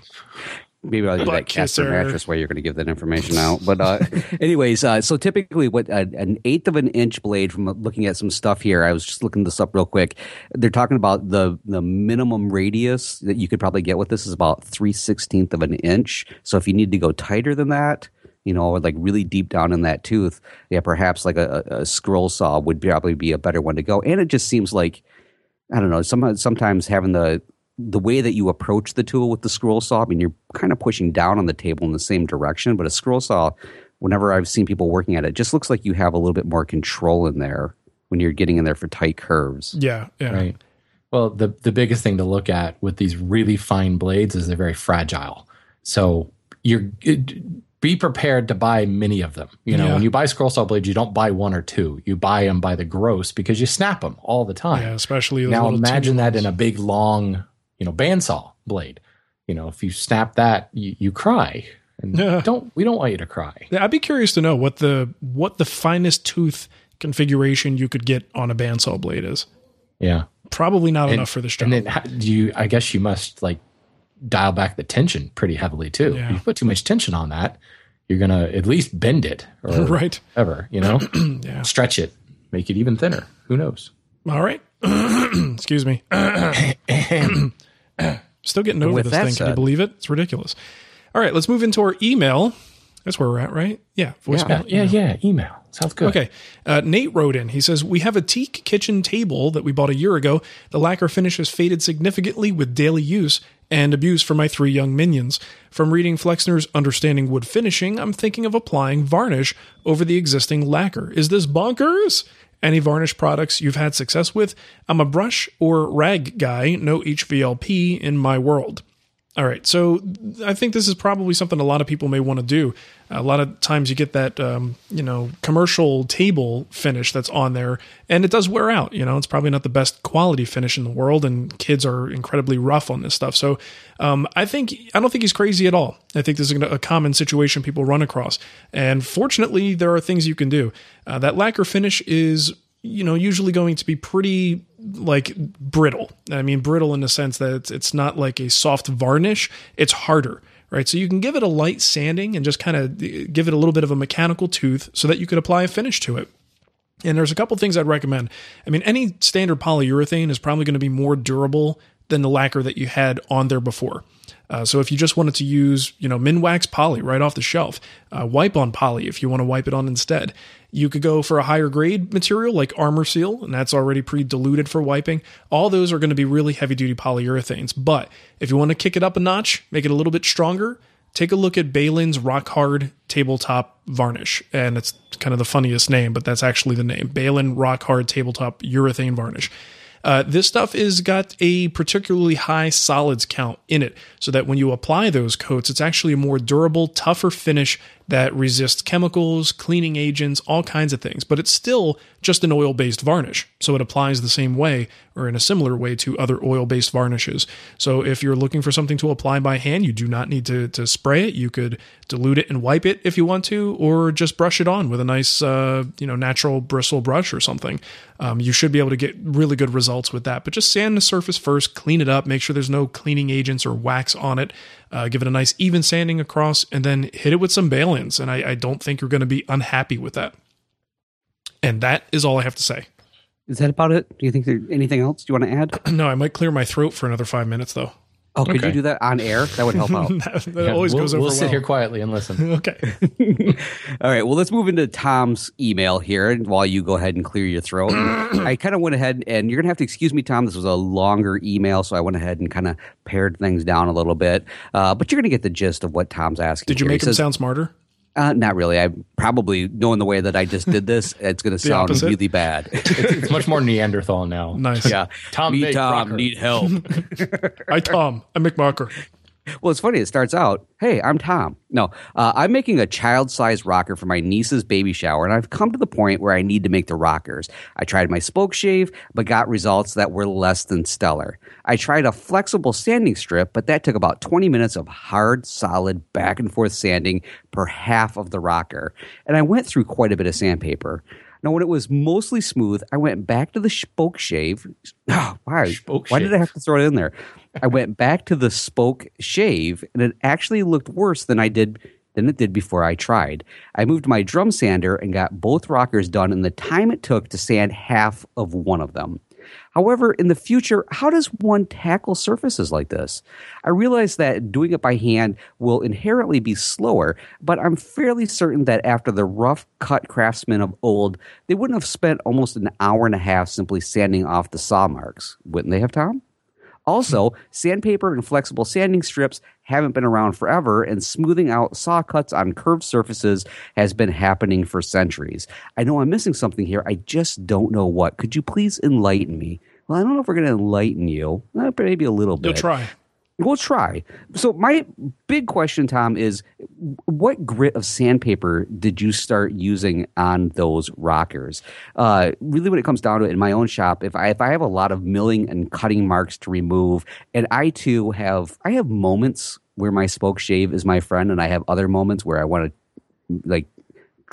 Speaker 3: maybe I'll do that
Speaker 2: kisser.
Speaker 3: mattress where you're going to give that information out. But uh, anyways, uh, so typically, what uh, an eighth of an inch blade. From looking at some stuff here, I was just looking this up real quick. They're talking about the the minimum radius that you could probably get with this is about three sixteenth of an inch. So if you need to go tighter than that, you know, or like really deep down in that tooth, yeah, perhaps like a, a a scroll saw would probably be a better one to go. And it just seems like I don't know. Some, sometimes having the the way that you approach the tool with the scroll saw, I mean, you're kind of pushing down on the table in the same direction. But a scroll saw, whenever I've seen people working at it, just looks like you have a little bit more control in there when you're getting in there for tight curves.
Speaker 2: yeah. Yeah.
Speaker 4: Right. Well, the the biggest thing to look at with these really fine blades is they're very fragile. So you're it, be prepared to buy many of them. You know,
Speaker 2: Yeah.
Speaker 4: when you buy scroll saw blades, you don't buy one or two. You buy them by the gross because you snap them all the time.
Speaker 2: Yeah. Especially
Speaker 4: now imagine
Speaker 2: teeny
Speaker 4: that in a big long, you know, bandsaw blade. You know, if you snap that, you, you cry. And don't we don't want you to cry.
Speaker 2: I'd be curious to know what the what the finest tooth configuration you could get on a bandsaw blade is.
Speaker 4: Yeah.
Speaker 2: Probably not
Speaker 4: And-
Speaker 2: enough for this job.
Speaker 4: And then do you I guess you must like dial back the tension pretty heavily too.
Speaker 2: Yeah.
Speaker 4: If you put too much tension on that, you're gonna at least bend it or
Speaker 2: right.
Speaker 4: ever, you know,
Speaker 2: Yeah.
Speaker 4: stretch it, make it even thinner. Who knows?
Speaker 2: All right. Excuse me. Still getting over
Speaker 3: With
Speaker 2: this thing. Can you believe it? It's ridiculous. All right, let's move into our email. That's where we're at, right? Yeah,
Speaker 4: Yeah,
Speaker 2: voicemail.
Speaker 4: yeah, yeah. Email sounds good.
Speaker 2: Okay. Uh, Nate wrote in. He says, We have a teak kitchen table that we bought a year ago. The lacquer finish has faded significantly with daily use and abuse for my three young minions. From reading Flexner's Understanding Wood Finishing, I'm thinking of applying varnish over the existing lacquer. Is this bonkers? Any varnish products you've had success with? I'm a brush or rag guy, no HVLP in my world. All right, so I think this is probably something a lot of people may want to do. A lot of times you get that, um, you know, commercial table finish that's on there, and it does wear out. You know, it's probably not the best quality finish in the world, and kids are incredibly rough on this stuff. So um, I think I don't think he's crazy at all. I think this is a common situation people run across, and fortunately, there are things you can do. Uh, that lacquer finish is you know usually going to be pretty like brittle i mean brittle in the sense that it's, it's not like a soft varnish it's harder right so you can give it a light sanding and just kind of give it a little bit of a mechanical tooth so that you could apply a finish to it and there's a couple things I'd recommend. I mean, any standard polyurethane is probably going to be more durable than the lacquer that you had on there before. Uh, so if you just wanted to use, you know, Minwax poly right off the shelf, uh, wipe on poly if you want to wipe it on instead. You could go for a higher grade material like Arm-R-Seal, and that's already pre-diluted for wiping. All those are going to be really heavy duty polyurethanes. But if you want to kick it up a notch, make it a little bit stronger, take a look at Behlen's Rock Hard Tabletop Varnish. And it's kind of the funniest name, but that's actually the name Balin Rock Hard Tabletop Urethane Varnish. Uh, this stuff is got a particularly high solids count in it, so that when you apply those coats, it's actually a more durable, tougher finish that resists chemicals, cleaning agents, all kinds of things. But it's still just an oil based varnish, so it applies the same way or in a similar way to other oil based varnishes. So if you're looking for something to apply by hand, you do not need to, to spray it. You could dilute it and wipe it if you want to, or just brush it on with a nice, uh, you know, natural bristle brush or something. Um, you should be able to get really good results with that. But just sand the surface first, clean it up, make sure there's no cleaning agents or wax on it. Uh, give it a nice even sanding across, and then hit it with some Behlen's. And I, I don't think you're going to be unhappy with that. And that is all I have to say.
Speaker 3: Is that about it? Do you think there's anything else you want to add?
Speaker 2: No, I might clear my throat for another five minutes though.
Speaker 3: Oh, could
Speaker 4: Okay.
Speaker 3: you do that on air? That would help out.
Speaker 2: that that
Speaker 4: Yeah,
Speaker 2: always
Speaker 4: we'll,
Speaker 2: goes over
Speaker 4: We'll sit
Speaker 2: well.
Speaker 4: here quietly and listen.
Speaker 2: Okay.
Speaker 3: All right. Well, let's move into Tom's email here while you go ahead and clear your throat. I kind of went ahead and you're going to have to excuse me, Tom. This was a longer email, so I went ahead and kind of pared things down a little bit. Uh, but you're going to get the gist of what Tom's asking.
Speaker 2: Did you
Speaker 3: here. He
Speaker 2: make him
Speaker 3: says-
Speaker 2: sound smarter?
Speaker 3: Uh, not really. I probably knowing the way that I just did this, it's going to sound
Speaker 2: opposite?
Speaker 3: really bad.
Speaker 4: It's, it's much more Neanderthal now.
Speaker 2: Nice.
Speaker 3: yeah.
Speaker 4: Tom
Speaker 3: Me, Tom,
Speaker 4: rocker.
Speaker 3: need help.
Speaker 2: Hi, Tom. I'm McMarker.
Speaker 3: Well, it's funny. It starts out, "Hey, I'm Tom. No, uh, I'm making a child-sized rocker for my niece's baby shower, and I've come to the point where I need to make the rockers. I tried my spoke shave, but got results that were less than stellar. I tried a flexible sanding strip, but that took about 20 minutes of hard, solid, back and forth sanding per half of the rocker, and I went through quite a bit of sandpaper." Now, when it was mostly smooth, I went back to the spoke shave. Oh, why?
Speaker 4: Spoke
Speaker 3: why did I have to throw it in there? I went back to the spoke shave, and it actually looked worse than I did than it did before I tried. I moved my drum sander and got both rockers done in the time it took to sand half of one of them. However, in the future, how does one tackle surfaces like this? I realize that doing it by hand will inherently be slower, but I'm fairly certain that after the rough cut craftsmen of old, they wouldn't have spent almost an hour and a half simply sanding off the saw marks. Wouldn't they have, Tom? Also, sandpaper and flexible sanding strips haven't been around forever, and smoothing out saw cuts on curved surfaces has been happening for centuries. I know I'm missing something here. I just don't know what. Could you please enlighten me? Well, I don't know if we're going to enlighten you. Uh, maybe a little bit.
Speaker 2: You'll try.
Speaker 3: We'll try. So my big question, Tom, is what grit of sandpaper did you start using on those rockers? Uh, really, when it comes down to it, in my own shop, if I if I have a lot of milling and cutting marks to remove, and I too have I have moments where my spoke shave is my friend, and I have other moments where I want to like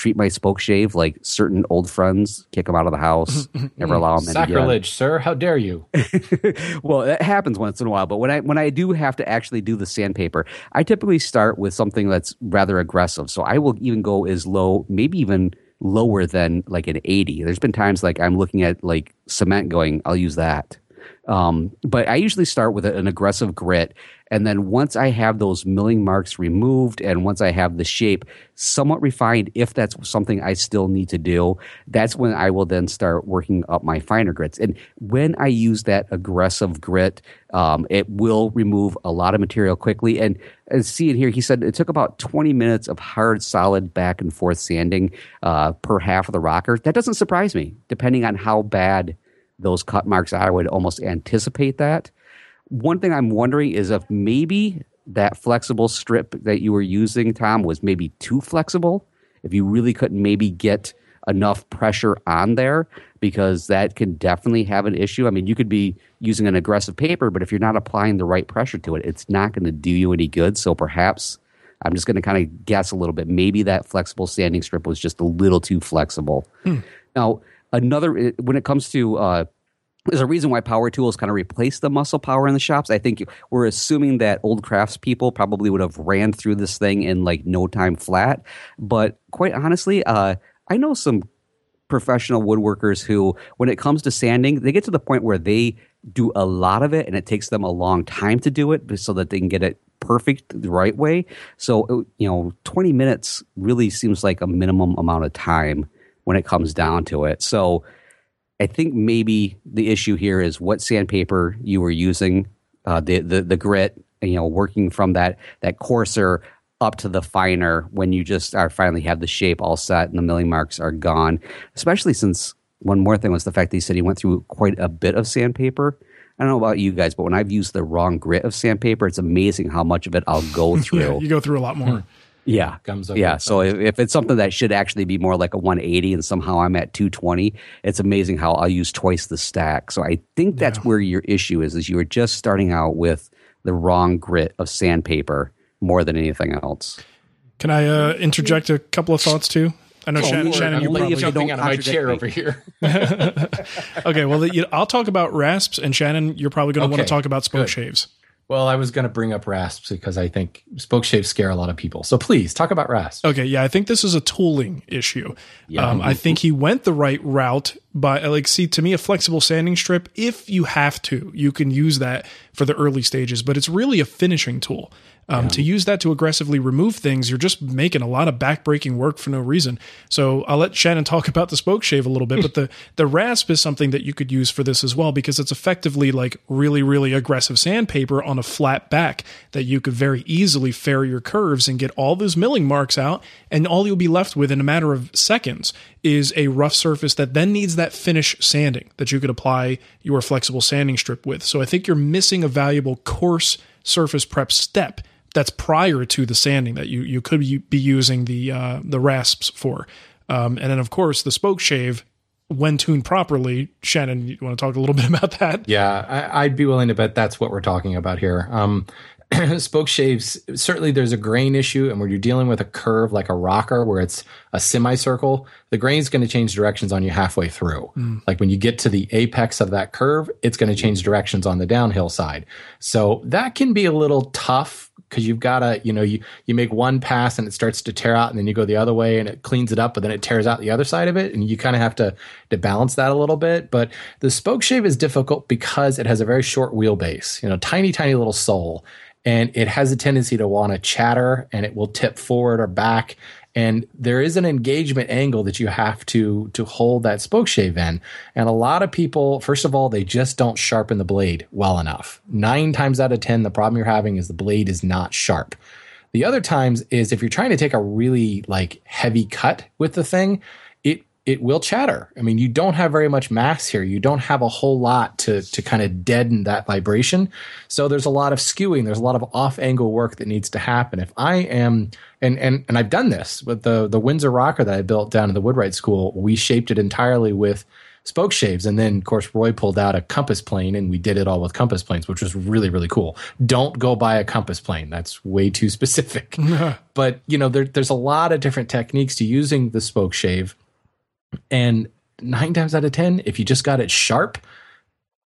Speaker 3: treat my spoke shave like certain old friends, kick them out of the house, mm-hmm. never allow them in again.
Speaker 4: Sacrilege, sir! How dare you?
Speaker 3: well, that happens once in a while. But when I when I do have to actually do the sandpaper, I typically start with something that's rather aggressive. So I will even go as low, maybe even lower than like an 80. There's been times like I'm looking at like cement going, I'll use that. Um, but I usually start with an aggressive grit. And then once I have those milling marks removed and once I have the shape somewhat refined, if that's something I still need to do, that's when I will then start working up my finer grits. And when I use that aggressive grit, um, it will remove a lot of material quickly. And as see it here, he said it took about 20 minutes of hard, solid back and forth sanding uh, per half of the rocker. That doesn't surprise me, depending on how bad those cut marks I would almost anticipate that. One thing I'm wondering is if maybe that flexible strip that you were using, Tom, was maybe too flexible. If you really couldn't maybe get enough pressure on there, because that can definitely have an issue. I mean, you could be using an aggressive paper, but if you're not applying the right pressure to it, it's not going to do you any good. So perhaps I'm just going to kind of guess a little bit. Maybe that flexible sanding strip was just a little too flexible. Hmm. Now, another when it comes to uh, there's a reason why power tools kind of replace the muscle power in the shops. I think we're assuming that old craftspeople probably would have ran through this thing in like no time flat. But quite honestly, uh, I know some professional woodworkers who, when it comes to sanding, they get to the point where they do a lot of it and it takes them a long time to do it so that they can get it perfect the right way. So, you know, 20 minutes really seems like a minimum amount of time when it comes down to it. So I think maybe the issue here is what sandpaper you were using, uh, the, the the grit, you know, working from that that coarser up to the finer when you just are finally have the shape all set and the milling marks are gone. Especially since one more thing was the fact that he said he went through quite a bit of sandpaper. I don't know about you guys, but when I've used the wrong grit of sandpaper, it's amazing how much of it I'll go through. yeah,
Speaker 2: you go through a lot more.
Speaker 3: Yeah. Comes up yeah. So if, if, it's something that should actually be more like a 180 and somehow I'm at 220, it's amazing how I'll use twice the stack. So I think that's yeah. where your issue is, is you are just starting out with the wrong grit of sandpaper more than anything else.
Speaker 2: Can I uh, interject a couple of thoughts too? I know oh, Shannon, Shannon,
Speaker 4: you're probably jumping out of my chair me. over here.
Speaker 2: okay, well, you know, I'll talk about rasps, and Shannon, you're probably going to okay, want to talk about spoke good. shaves.
Speaker 4: Well, I was going to bring up rasps because I think spoke shaves scare a lot of people. So please talk about rasps.
Speaker 2: Okay, yeah, I think this is a tooling issue. Yeah. Um, I think he went the right route by like see to me a flexible sanding strip. If you have to, you can use that for the early stages, but it's really a finishing tool. Um, yeah. To use that to aggressively remove things, you're just making a lot of backbreaking work for no reason. So I'll let Shannon talk about the spoke shave a little bit, but the the rasp is something that you could use for this as well because it's effectively like really really aggressive sandpaper on a flat back that you could very easily ferry your curves and get all those milling marks out, and all you'll be left with in a matter of seconds is a rough surface that then needs that finish sanding that you could apply your flexible sanding strip with. So I think you're missing a valuable coarse surface prep step that's prior to the sanding that you you could be using the uh, the rasps for. Um, and then of course the spoke shave when tuned properly. Shannon, you want to talk a little bit about that?
Speaker 4: Yeah, I, would be willing to bet that's what we're talking about here. Um, spoke shaves certainly there's a grain issue and when you're dealing with a curve like a rocker where it's a semicircle the grain is going to change directions on you halfway through mm. like when you get to the apex of that curve it's going to change directions on the downhill side so that can be a little tough because you've got to, you know, you, you make one pass and it starts to tear out and then you go the other way and it cleans it up, but then it tears out the other side of it. And you kind of have to, to balance that a little bit. But the spoke shave is difficult because it has a very short wheelbase, you know, tiny, tiny little sole. And it has a tendency to want to chatter and it will tip forward or back and there is an engagement angle that you have to to hold that spoke shave in. And a lot of people first of all they just don't sharpen the blade well enough. Nine times out of ten the problem you're having is the blade is not sharp. The other times is if you're trying to take a really like heavy cut with the thing it will chatter. I mean, you don't have very much mass here. You don't have a whole lot to to kind of deaden that vibration. So there's a lot of skewing. There's a lot of off angle work that needs to happen. If I am and and and I've done this with the the Windsor rocker that I built down in the Woodwright School. We shaped it entirely with spoke shaves. And then, of course, Roy pulled out a compass plane and we did it all with compass planes, which was really, really cool. Don't go buy a compass plane. That's way too specific. but, you know, there, there's a lot of different techniques to using the spoke shave. And nine times out of 10, if you just got it sharp,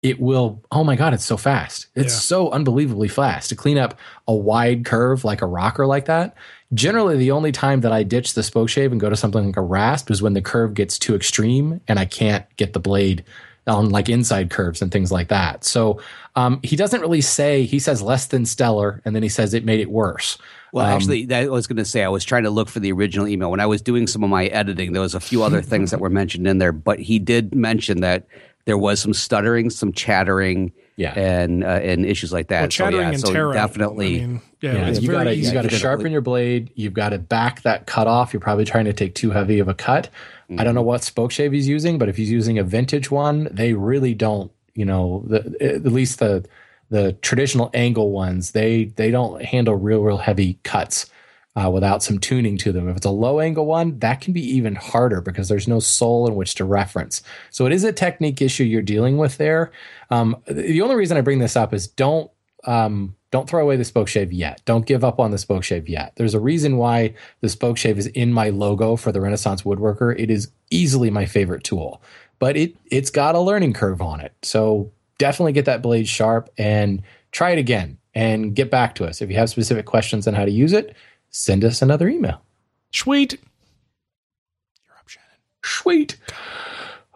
Speaker 4: it will oh my god it's so fast. It's yeah. so unbelievably fast. To clean up a wide curve like a rocker like that generally the only time that i ditch the spoke shave and go to something like a rasp is when the curve gets too extreme and i can't get the blade on like inside curves and things like that. So um, he doesn't really say he says less than stellar and then he says it made it worse
Speaker 3: well, um, actually, I was going to say I was trying to look for the original email when I was doing some of my editing. There was a few other things that were mentioned in there, but he did mention that there was some stuttering, some chattering,
Speaker 4: yeah,
Speaker 3: and uh, and issues like that.
Speaker 2: Well, chattering
Speaker 3: so, yeah,
Speaker 2: and
Speaker 3: so
Speaker 2: tearing.
Speaker 3: definitely.
Speaker 2: I mean,
Speaker 4: yeah, yeah you got to you got to sharpen your blade. You've got to back that cut off. You're probably trying to take too heavy of a cut. Mm-hmm. I don't know what spoke shave he's using, but if he's using a vintage one, they really don't. You know, the, at least the the traditional angle ones, they they don't handle real real heavy cuts uh, without some tuning to them. If it's a low angle one, that can be even harder because there's no sole in which to reference. So it is a technique issue you're dealing with there. Um, the only reason I bring this up is don't um, don't throw away the spoke shave yet. Don't give up on the spoke shave yet. There's a reason why the spoke shave is in my logo for the Renaissance Woodworker. It is easily my favorite tool, but it it's got a learning curve on it. So definitely get that blade sharp and try it again and get back to us if you have specific questions on how to use it send us another email.
Speaker 2: Sweet.
Speaker 4: You're up, Shannon. Sweet.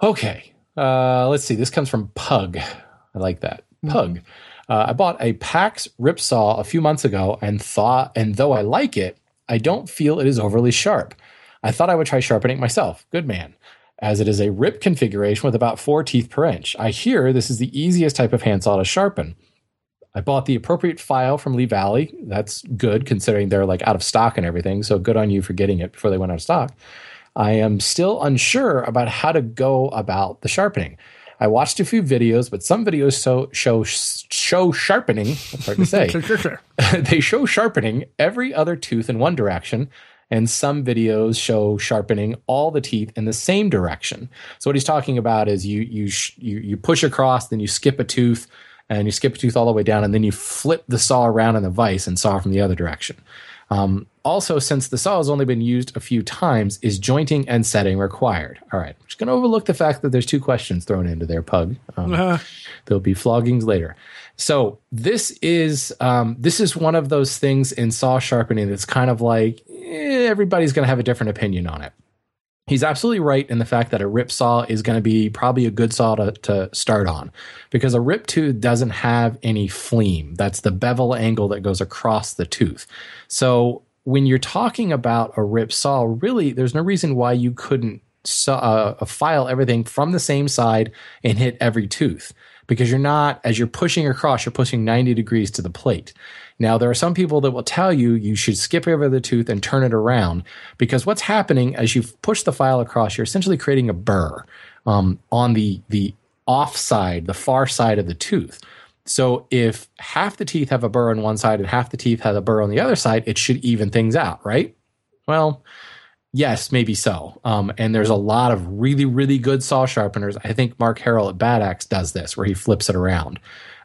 Speaker 4: Okay. Uh, let's see. This comes from Pug. I like that. Mm-hmm. Pug. Mm-hmm. Uh, I bought a PAX rip saw a few months ago and thought, and though I like it, I don't feel it is overly sharp. I thought I would try sharpening myself. Good man. As it is a rip configuration with about four teeth per inch. I hear this is the easiest type of handsaw to sharpen. I bought the appropriate file from Lee Valley. That's good considering they're like out of stock and everything. So good on you for getting it before they went out of stock. I am still unsure about how to go about the sharpening. I watched a few videos, but some videos so, show show sharpening. That's hard to say. they show sharpening every other tooth in one direction, and some videos show sharpening all the teeth in the same direction. So what he's talking about is you you you you push across, then you skip a tooth, and you skip a tooth all the way down, and then you flip the saw around in the vise and saw from the other direction. Um, also, since the saw has only been used a few times, is jointing and setting required? All right, I'm just going to overlook the fact that there's two questions thrown into there, Pug. Um, uh-huh. There'll be floggings later. So this is um, this is one of those things in saw sharpening that's kind of like eh, everybody's going to have a different opinion on it he's absolutely right in the fact that a rip saw is going to be probably a good saw to, to start on because a rip tooth doesn't have any fleam. That's the bevel angle that goes across the tooth. So when you're talking about a rip saw, really, there's no reason why you couldn't saw, uh, file everything from the same side and hit every tooth because you're not, as you're pushing across, you're pushing 90 degrees to the plate. Now, there are some people that will tell you you should skip over the tooth and turn it around because what's happening as you push the file across, you're essentially creating a burr um, on the the off side, the far side of the tooth. So if half the teeth have a burr on one side and half the teeth have a burr on the other side, it should even things out, right? Well, yes, maybe so. Um, and there's a lot of really, really good saw sharpeners. I think Mark Harrell at Bad Axe does this, where he flips it around.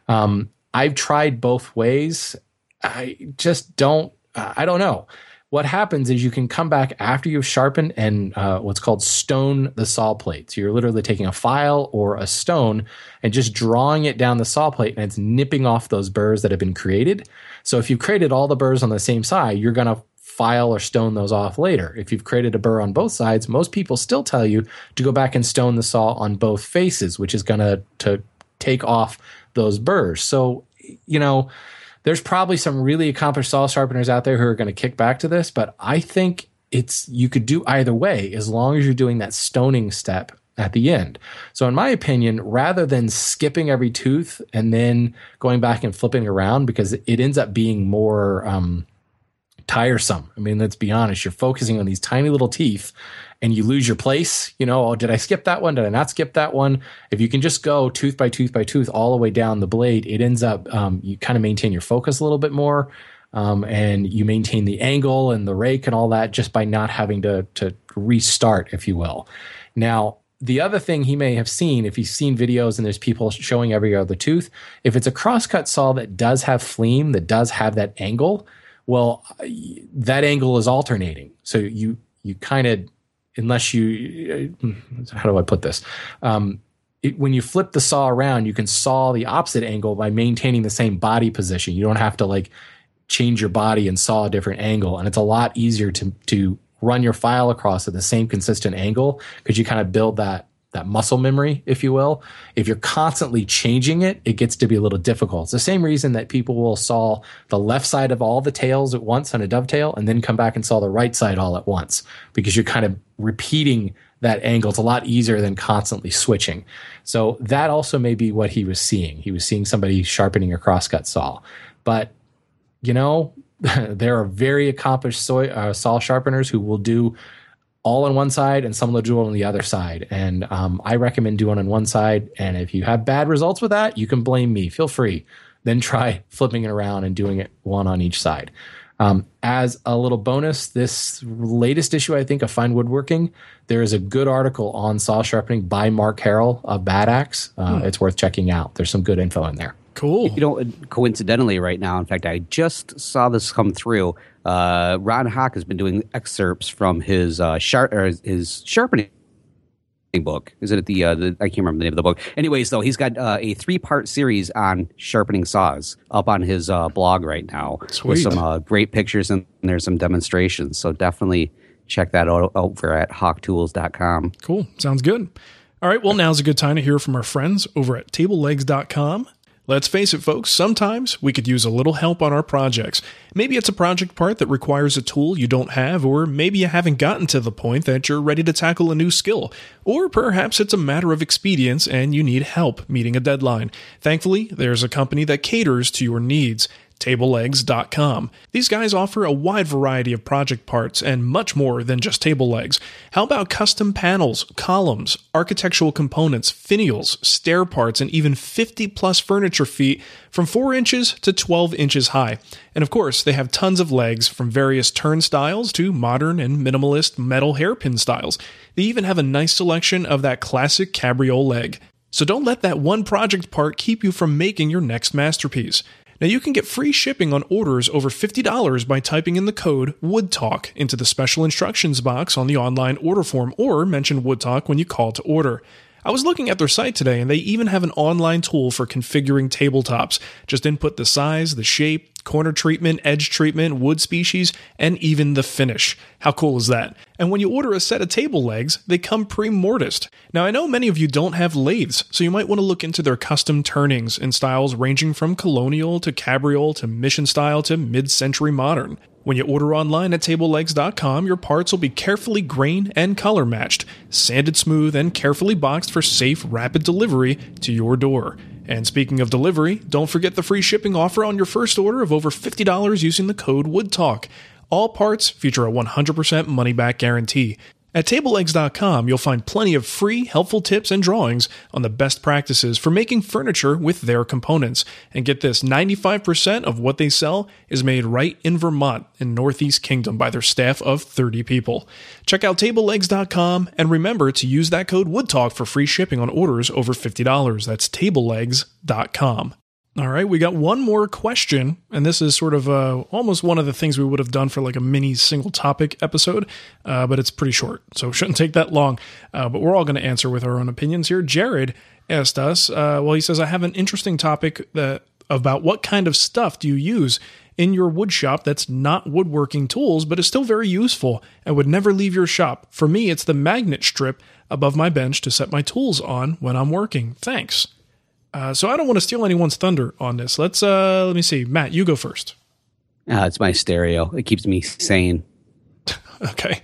Speaker 4: Um, I've tried both ways, I just don't. I don't know. What happens is you can come back after you've sharpened and uh, what's called stone the saw plate. So you're literally taking a file or a stone and just drawing it down the saw plate, and it's nipping off those burrs that have been created. So if you've created all the burrs on the same side, you're going to file or stone those off later. If you've created a burr on both sides, most people still tell you to go back and stone the saw on both faces, which is going to to take off those burrs. So, you know, there's probably some really accomplished saw sharpeners out there who are going to kick back to this, but I think it's you could do either way as long as you're doing that stoning step at the end. So in my opinion, rather than skipping every tooth and then going back and flipping around because it ends up being more um, tiresome. I mean, let's be honest, you're focusing on these tiny little teeth and you lose your place, you know, oh, did I skip that one? Did I not skip that one? If you can just go tooth by tooth by tooth all the way down the blade, it ends up, um, you kind of maintain your focus a little bit more. Um, and you maintain the angle and the rake and all that just by not having to, to restart, if you will. Now, the other thing he may have seen, if he's seen videos and there's people showing every other tooth, if it's a crosscut saw that does have fleam, that does have that angle, well, that angle is alternating. So you you kind of, unless you, uh, how do I put this? Um, it, when you flip the saw around, you can saw the opposite angle by maintaining the same body position. You don't have to like change your body and saw a different angle, and it's a lot easier to to run your file across at the same consistent angle because you kind of build that that muscle memory, if you will. If you're constantly changing it, it gets to be a little difficult. It's the same reason that people will saw the left side of all the tails at once on a dovetail and then come back and saw the right side all at once because you're kind of repeating that angle. It's a lot easier than constantly switching. So that also may be what he was seeing. He was seeing somebody sharpening a crosscut saw. But, you know, there are very accomplished soy, uh, saw sharpeners who will do all on one side and some it on the other side. And um, I recommend doing on one side. And if you have bad results with that, you can blame me. Feel free. Then try flipping it around and doing it one on each side. Um, as a little bonus, this latest issue, I think, of Fine Woodworking, there is a good article on saw sharpening by Mark Harrell of Bad Axe. Uh, hmm. It's worth checking out. There's some good info in there.
Speaker 2: Cool.
Speaker 3: You know, coincidentally, right now, in fact, I just saw this come through. Uh, Ron Hock has been doing excerpts from his uh, sharp or his sharpening book. Is it the, uh, the I can't remember the name of the book. Anyways, though, he's got uh, a three part series on sharpening saws up on his uh, blog right now
Speaker 2: Sweet.
Speaker 3: with some uh, great pictures and there's some demonstrations. So definitely check that out over at hocktools.com.
Speaker 2: Cool. Sounds good. All right. Well, now's a good time to hear from our friends over at tablelegs.com. Let's face it, folks, sometimes we could use a little help on our projects. Maybe it's a project part that requires a tool you don't have, or maybe you haven't gotten to the point that you're ready to tackle a new skill. Or perhaps it's a matter of expedience and you need help meeting a deadline. Thankfully, there's a company that caters to your needs tablelegs.com. These guys offer a wide variety of project parts and much more than just table legs. How about custom panels, columns, architectural components, finials, stair parts, and even 50 plus furniture feet from 4 inches to 12 inches high? And of course, they have tons of legs from various turnstiles to modern and minimalist metal hairpin styles. They even have a nice selection of that classic cabriole leg. So don't let that one project part keep you from making your next masterpiece. Now you can get free shipping on orders over $50 by typing in the code WOODTALK into the special instructions box on the online order form or mention WoodTalk when you call to order. I was looking at their site today and they even have an online tool for configuring tabletops. Just input the size, the shape, corner treatment, edge treatment, wood species, and even the finish. How cool is that? And when you order a set of table legs, they come pre-mortised. Now I know many of you don't have lathes, so you might want to look into their custom turnings in styles ranging from colonial to cabriole to mission style to mid-century modern. When you order online at tablelegs.com, your parts will be carefully grain and color matched, sanded smooth, and carefully boxed for safe, rapid delivery to your door. And speaking of delivery, don't forget the free shipping offer on your first order of over $50 using the code WOODTALK. All parts feature a 100% money back guarantee. At tablelegs.com, you'll find plenty of free, helpful tips and drawings on the best practices for making furniture with their components. And get this 95% of what they sell is made right in Vermont in Northeast Kingdom by their staff of 30 people. Check out tablelegs.com and remember to use that code WOODTALK for free shipping on orders over $50. That's tablelegs.com. All right, we got one more question, and this is sort of uh, almost one of the things we would have done for like a mini single topic episode, uh, but it's pretty short, so it shouldn't take that long. Uh, but we're all going to answer with our own opinions here. Jared asked us, uh, well, he says, I have an interesting topic that about what kind of stuff do you use in your wood shop that's not woodworking tools, but is still very useful and would never leave your shop. For me, it's the magnet strip above my bench to set my tools on when I'm working. Thanks. Uh, so I don't want to steal anyone's thunder on this. Let's uh, let me see. Matt, you go first.
Speaker 3: Uh, it's my stereo. It keeps me sane.
Speaker 2: okay.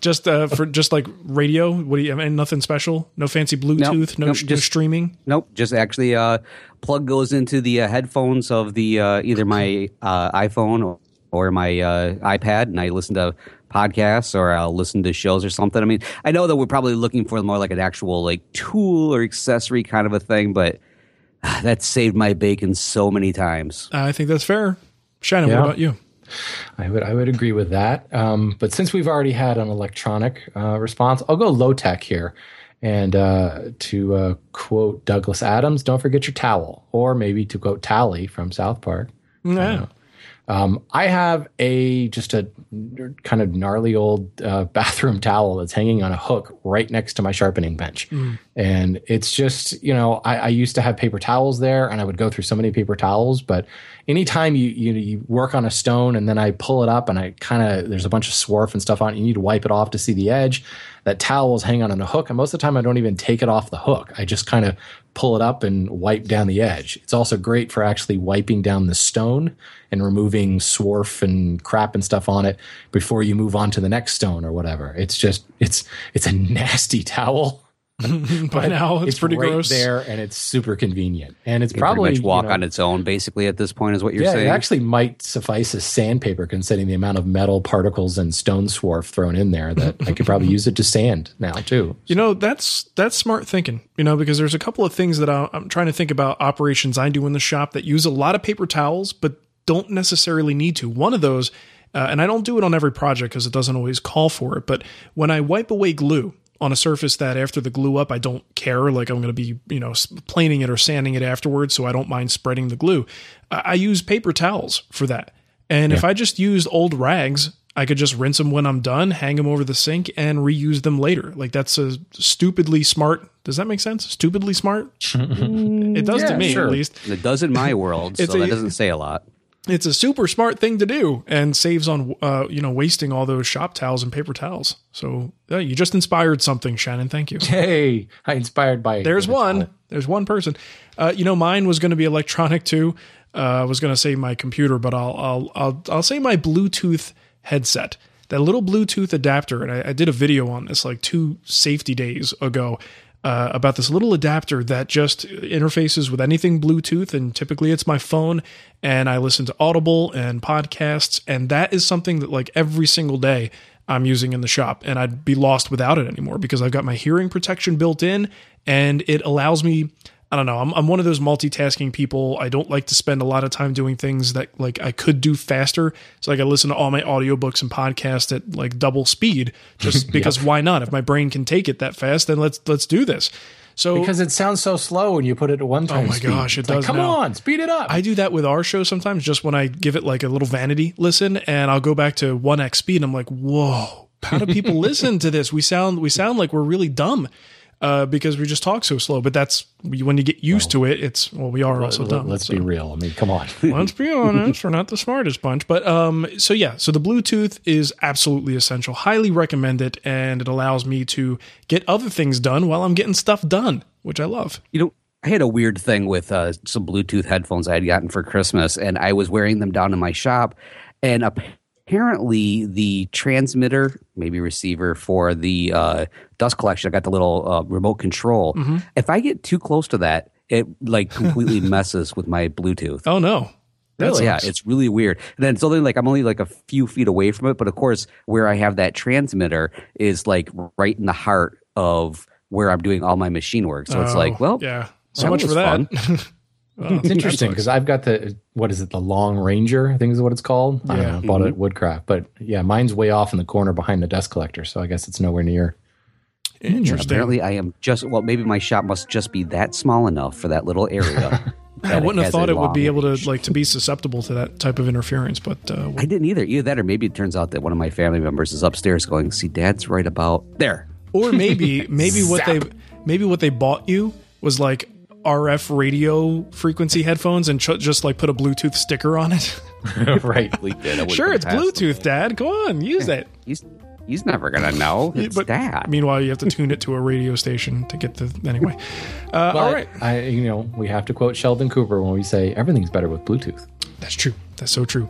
Speaker 2: Just uh, for just like radio. What do you? I mean, nothing special. No fancy Bluetooth. Nope, no, nope, just, no streaming.
Speaker 3: Nope. Just actually, uh, plug goes into the uh, headphones of the uh, either my uh, iPhone or, or my uh, iPad, and I listen to podcasts or I'll listen to shows or something. I mean, I know that we're probably looking for more like an actual like tool or accessory kind of a thing, but uh, that saved my bacon so many times.
Speaker 2: I think that's fair. Shannon, yeah. what about you?
Speaker 4: I would I would agree with that. Um, but since we've already had an electronic uh, response, I'll go low tech here. And uh, to uh, quote Douglas Adams, don't forget your towel. Or maybe to quote Towelie from South Park.
Speaker 2: Yeah.
Speaker 4: Um, I have a just a kind of gnarly old uh, bathroom towel that's hanging on a hook right next to my sharpening bench,
Speaker 2: Mm.
Speaker 4: and it's just you know I, I used to have paper towels there, and I would go through so many paper towels, but anytime you you, you work on a stone and then I pull it up and I kind of there's a bunch of swarf and stuff on it, you need to wipe it off to see the edge. That towel is hanging on a hook, and most of the time I don't even take it off the hook. I just kind of pull it up and wipe down the edge. It's also great for actually wiping down the stone and removing swarf and crap and stuff on it before you move on to the next stone or whatever. It's just it's it's a nasty towel.
Speaker 2: By now, it's, pretty
Speaker 4: right
Speaker 2: gross.
Speaker 4: there, and it's super convenient. And it's
Speaker 3: It
Speaker 4: probably
Speaker 3: pretty much walk
Speaker 4: you know,
Speaker 3: on its own, basically. At this point, is what you're
Speaker 4: yeah,
Speaker 3: saying.
Speaker 4: it actually might suffice as sandpaper, considering the amount of metal particles and stone swarf thrown in there. That I could probably use it to sand now too.
Speaker 2: You know, that's that's smart thinking. You know, because there's a couple of things that I- I'm trying to think about operations I do in the shop that use a lot of paper towels, but don't necessarily need to. One of those, uh, and I don't do it on every project because it doesn't always call for it. But when I wipe away glue on a surface that after the glue up, I don't care, like I'm going to be, you know, s- planing it or sanding it afterwards, so I don't mind spreading the glue. I, I use paper towels for that. And if I just used old rags, I could just rinse them when I'm done, hang them over the sink, and reuse them later. Like that's a stupidly smart. Does that make sense? Stupidly smart. Mm, it does to me,
Speaker 4: sure.
Speaker 2: at least.
Speaker 3: it does in my world, so
Speaker 2: a-
Speaker 3: that doesn't say a lot.
Speaker 2: It's a super smart thing to do, and saves on uh, you know wasting all those shop towels and paper towels. So yeah, you just inspired something, Shannon. Thank you.
Speaker 4: Hey, I inspired by
Speaker 2: There's one. There's one person. Uh, you know, mine was going to be electronic too. Uh, I was going to say my computer, but I'll I'll I'll I'll say my Bluetooth headset. That little Bluetooth adapter, and I, I did a video on this like two safety days ago uh, about this little adapter that just interfaces with anything Bluetooth, and typically it's my phone. And I listen to Audible and podcasts, and that is something that like every single day I'm using in the shop, and I'd be lost without it anymore because I've got my hearing protection built in, and it allows me. I don't know. I'm, I'm one of those multitasking people. I don't like to spend a lot of time doing things that like I could do faster. So like I listen to all my audiobooks and podcasts at like double speed just because why not? If my brain can take it that fast, then let's let's do this. So
Speaker 4: because it sounds so slow when you put it at one time.
Speaker 2: Oh my
Speaker 4: speed.
Speaker 2: gosh, it
Speaker 4: It's like,
Speaker 2: does
Speaker 4: Come
Speaker 2: now.
Speaker 4: on, speed it up.
Speaker 2: I do that with our show sometimes just when I give it like a little vanity listen and I'll go back to 1x speed and I'm like, "Whoa, how do people listen to this? We sound we sound like we're really dumb." Uh, because we just talk so slow, but that's when you get used to it. It's well, we are also
Speaker 4: Let-
Speaker 2: dumb.
Speaker 4: Let's
Speaker 2: so.
Speaker 4: be real. I mean, come on.
Speaker 2: Let's be honest, we're not the smartest bunch. But um, so yeah, so the Bluetooth is absolutely essential. Highly recommend it, and it allows me to get other things done while I'm getting stuff done, which I love.
Speaker 3: You know, I had a weird thing with uh, some Bluetooth headphones I had gotten for Christmas, and I was wearing them down in my shop, and apparently the transmitter, maybe receiver for the uh, dust collection, I got the little uh, remote control.
Speaker 2: Mm-hmm.
Speaker 3: If I get too close to that, it like completely messes with my Bluetooth.
Speaker 2: Oh no, That
Speaker 3: yeah, it's really weird. And then it's only like I'm only like a few feet away from it, but of course, where I have that transmitter is like right in the heart of where I'm doing all my machine work. So it's
Speaker 2: Oh,
Speaker 3: like, well,
Speaker 2: yeah, so much for that. Well,
Speaker 4: It's interesting because I've got the what is it, the Long Ranger? I think is what it's called. I don't
Speaker 2: Yeah.
Speaker 4: know. Bought it at Woodcraft, but yeah, mine's way off in the corner behind the dust collector, so I guess it's nowhere near.
Speaker 2: sucks. Interesting.
Speaker 3: apparently I am just well, maybe my shop must just be that small enough for that little area.
Speaker 2: I wouldn't have thought it would be
Speaker 3: long
Speaker 2: able
Speaker 3: range.
Speaker 2: to like to be susceptible to that type of interference, but uh,
Speaker 3: I didn't either. Either that, or maybe it turns out that one of my family members is upstairs going, "See, Dad's right about there."
Speaker 2: or maybe maybe what they maybe what they bought you was like RF radio frequency headphones and ch- just like put a Bluetooth sticker on it.
Speaker 4: right.
Speaker 3: We did. I wouldn't
Speaker 2: sure, it's. Bluetooth, Dad. Go on, use it.
Speaker 3: He's he's never gonna know. It's
Speaker 2: but
Speaker 3: Dad.
Speaker 2: meanwhile, you have to tune it to a radio station to get the anyway. Uh, all right,
Speaker 4: I, you know, we have to quote Sheldon Cooper when we say everything's better with Bluetooth.
Speaker 2: That's true. That's so true.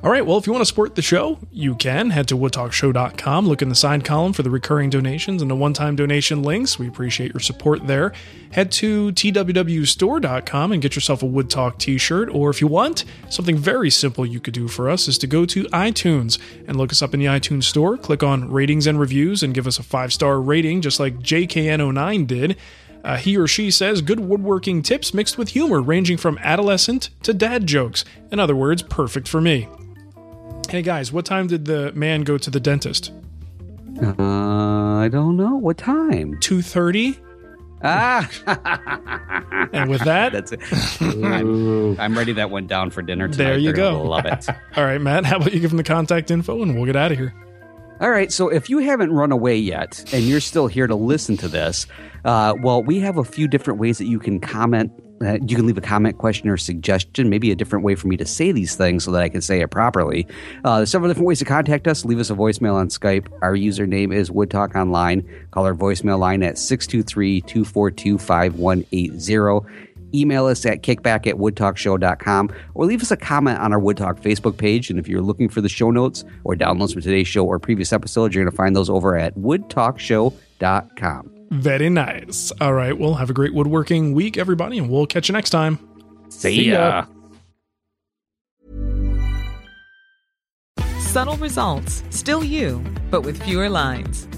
Speaker 2: All right. Well, if you want to support the show, you can head to woodtalkshow.com, look in the side column for the recurring donations and the one time donation links. We appreciate your support there. Head to twwstore.com and get yourself a Wood Talk t shirt. Or if you want, something very simple you could do for us is to go to iTunes and look us up in the iTunes store, click on ratings and reviews, and give us a five star rating, just like JKN09 did. Uh, he or she says good woodworking tips mixed with humor, ranging from adolescent to dad jokes. In other words, perfect for me. Hey guys, what time did the man go to the dentist?
Speaker 3: Uh, I don't know what time.
Speaker 2: 2.30.
Speaker 3: Ah,
Speaker 2: And with that,
Speaker 3: that's it. I'm, I'm ready. That went down for dinner tonight.
Speaker 2: There you
Speaker 3: They're
Speaker 2: go.
Speaker 3: Love it.
Speaker 2: all right, Matt, how about you give them the contact info and we'll get out of here.
Speaker 3: All right. So if you haven't run away yet and you're still here to listen to this, uh, well, we have a few different ways that you can comment. Uh, you can leave a comment, question, or suggestion. Maybe a different way for me to say these things so that I can say it properly. Uh, there's several different ways to contact us. Leave us a voicemail on Skype. Our username is Wood Talk Online. Call our voicemail line at 623 242 5180. Email us at kickback at woodtalkshow.com or leave us a comment on our Woodtalk Facebook page. And if you're looking for the show notes or downloads from today's show or previous episodes, you're going to find those over at woodtalkshow.com.
Speaker 2: Very nice. All right, well, have a great woodworking week, everybody, and we'll catch you next time.
Speaker 3: See ya.
Speaker 6: Subtle results, still you, but with fewer lines.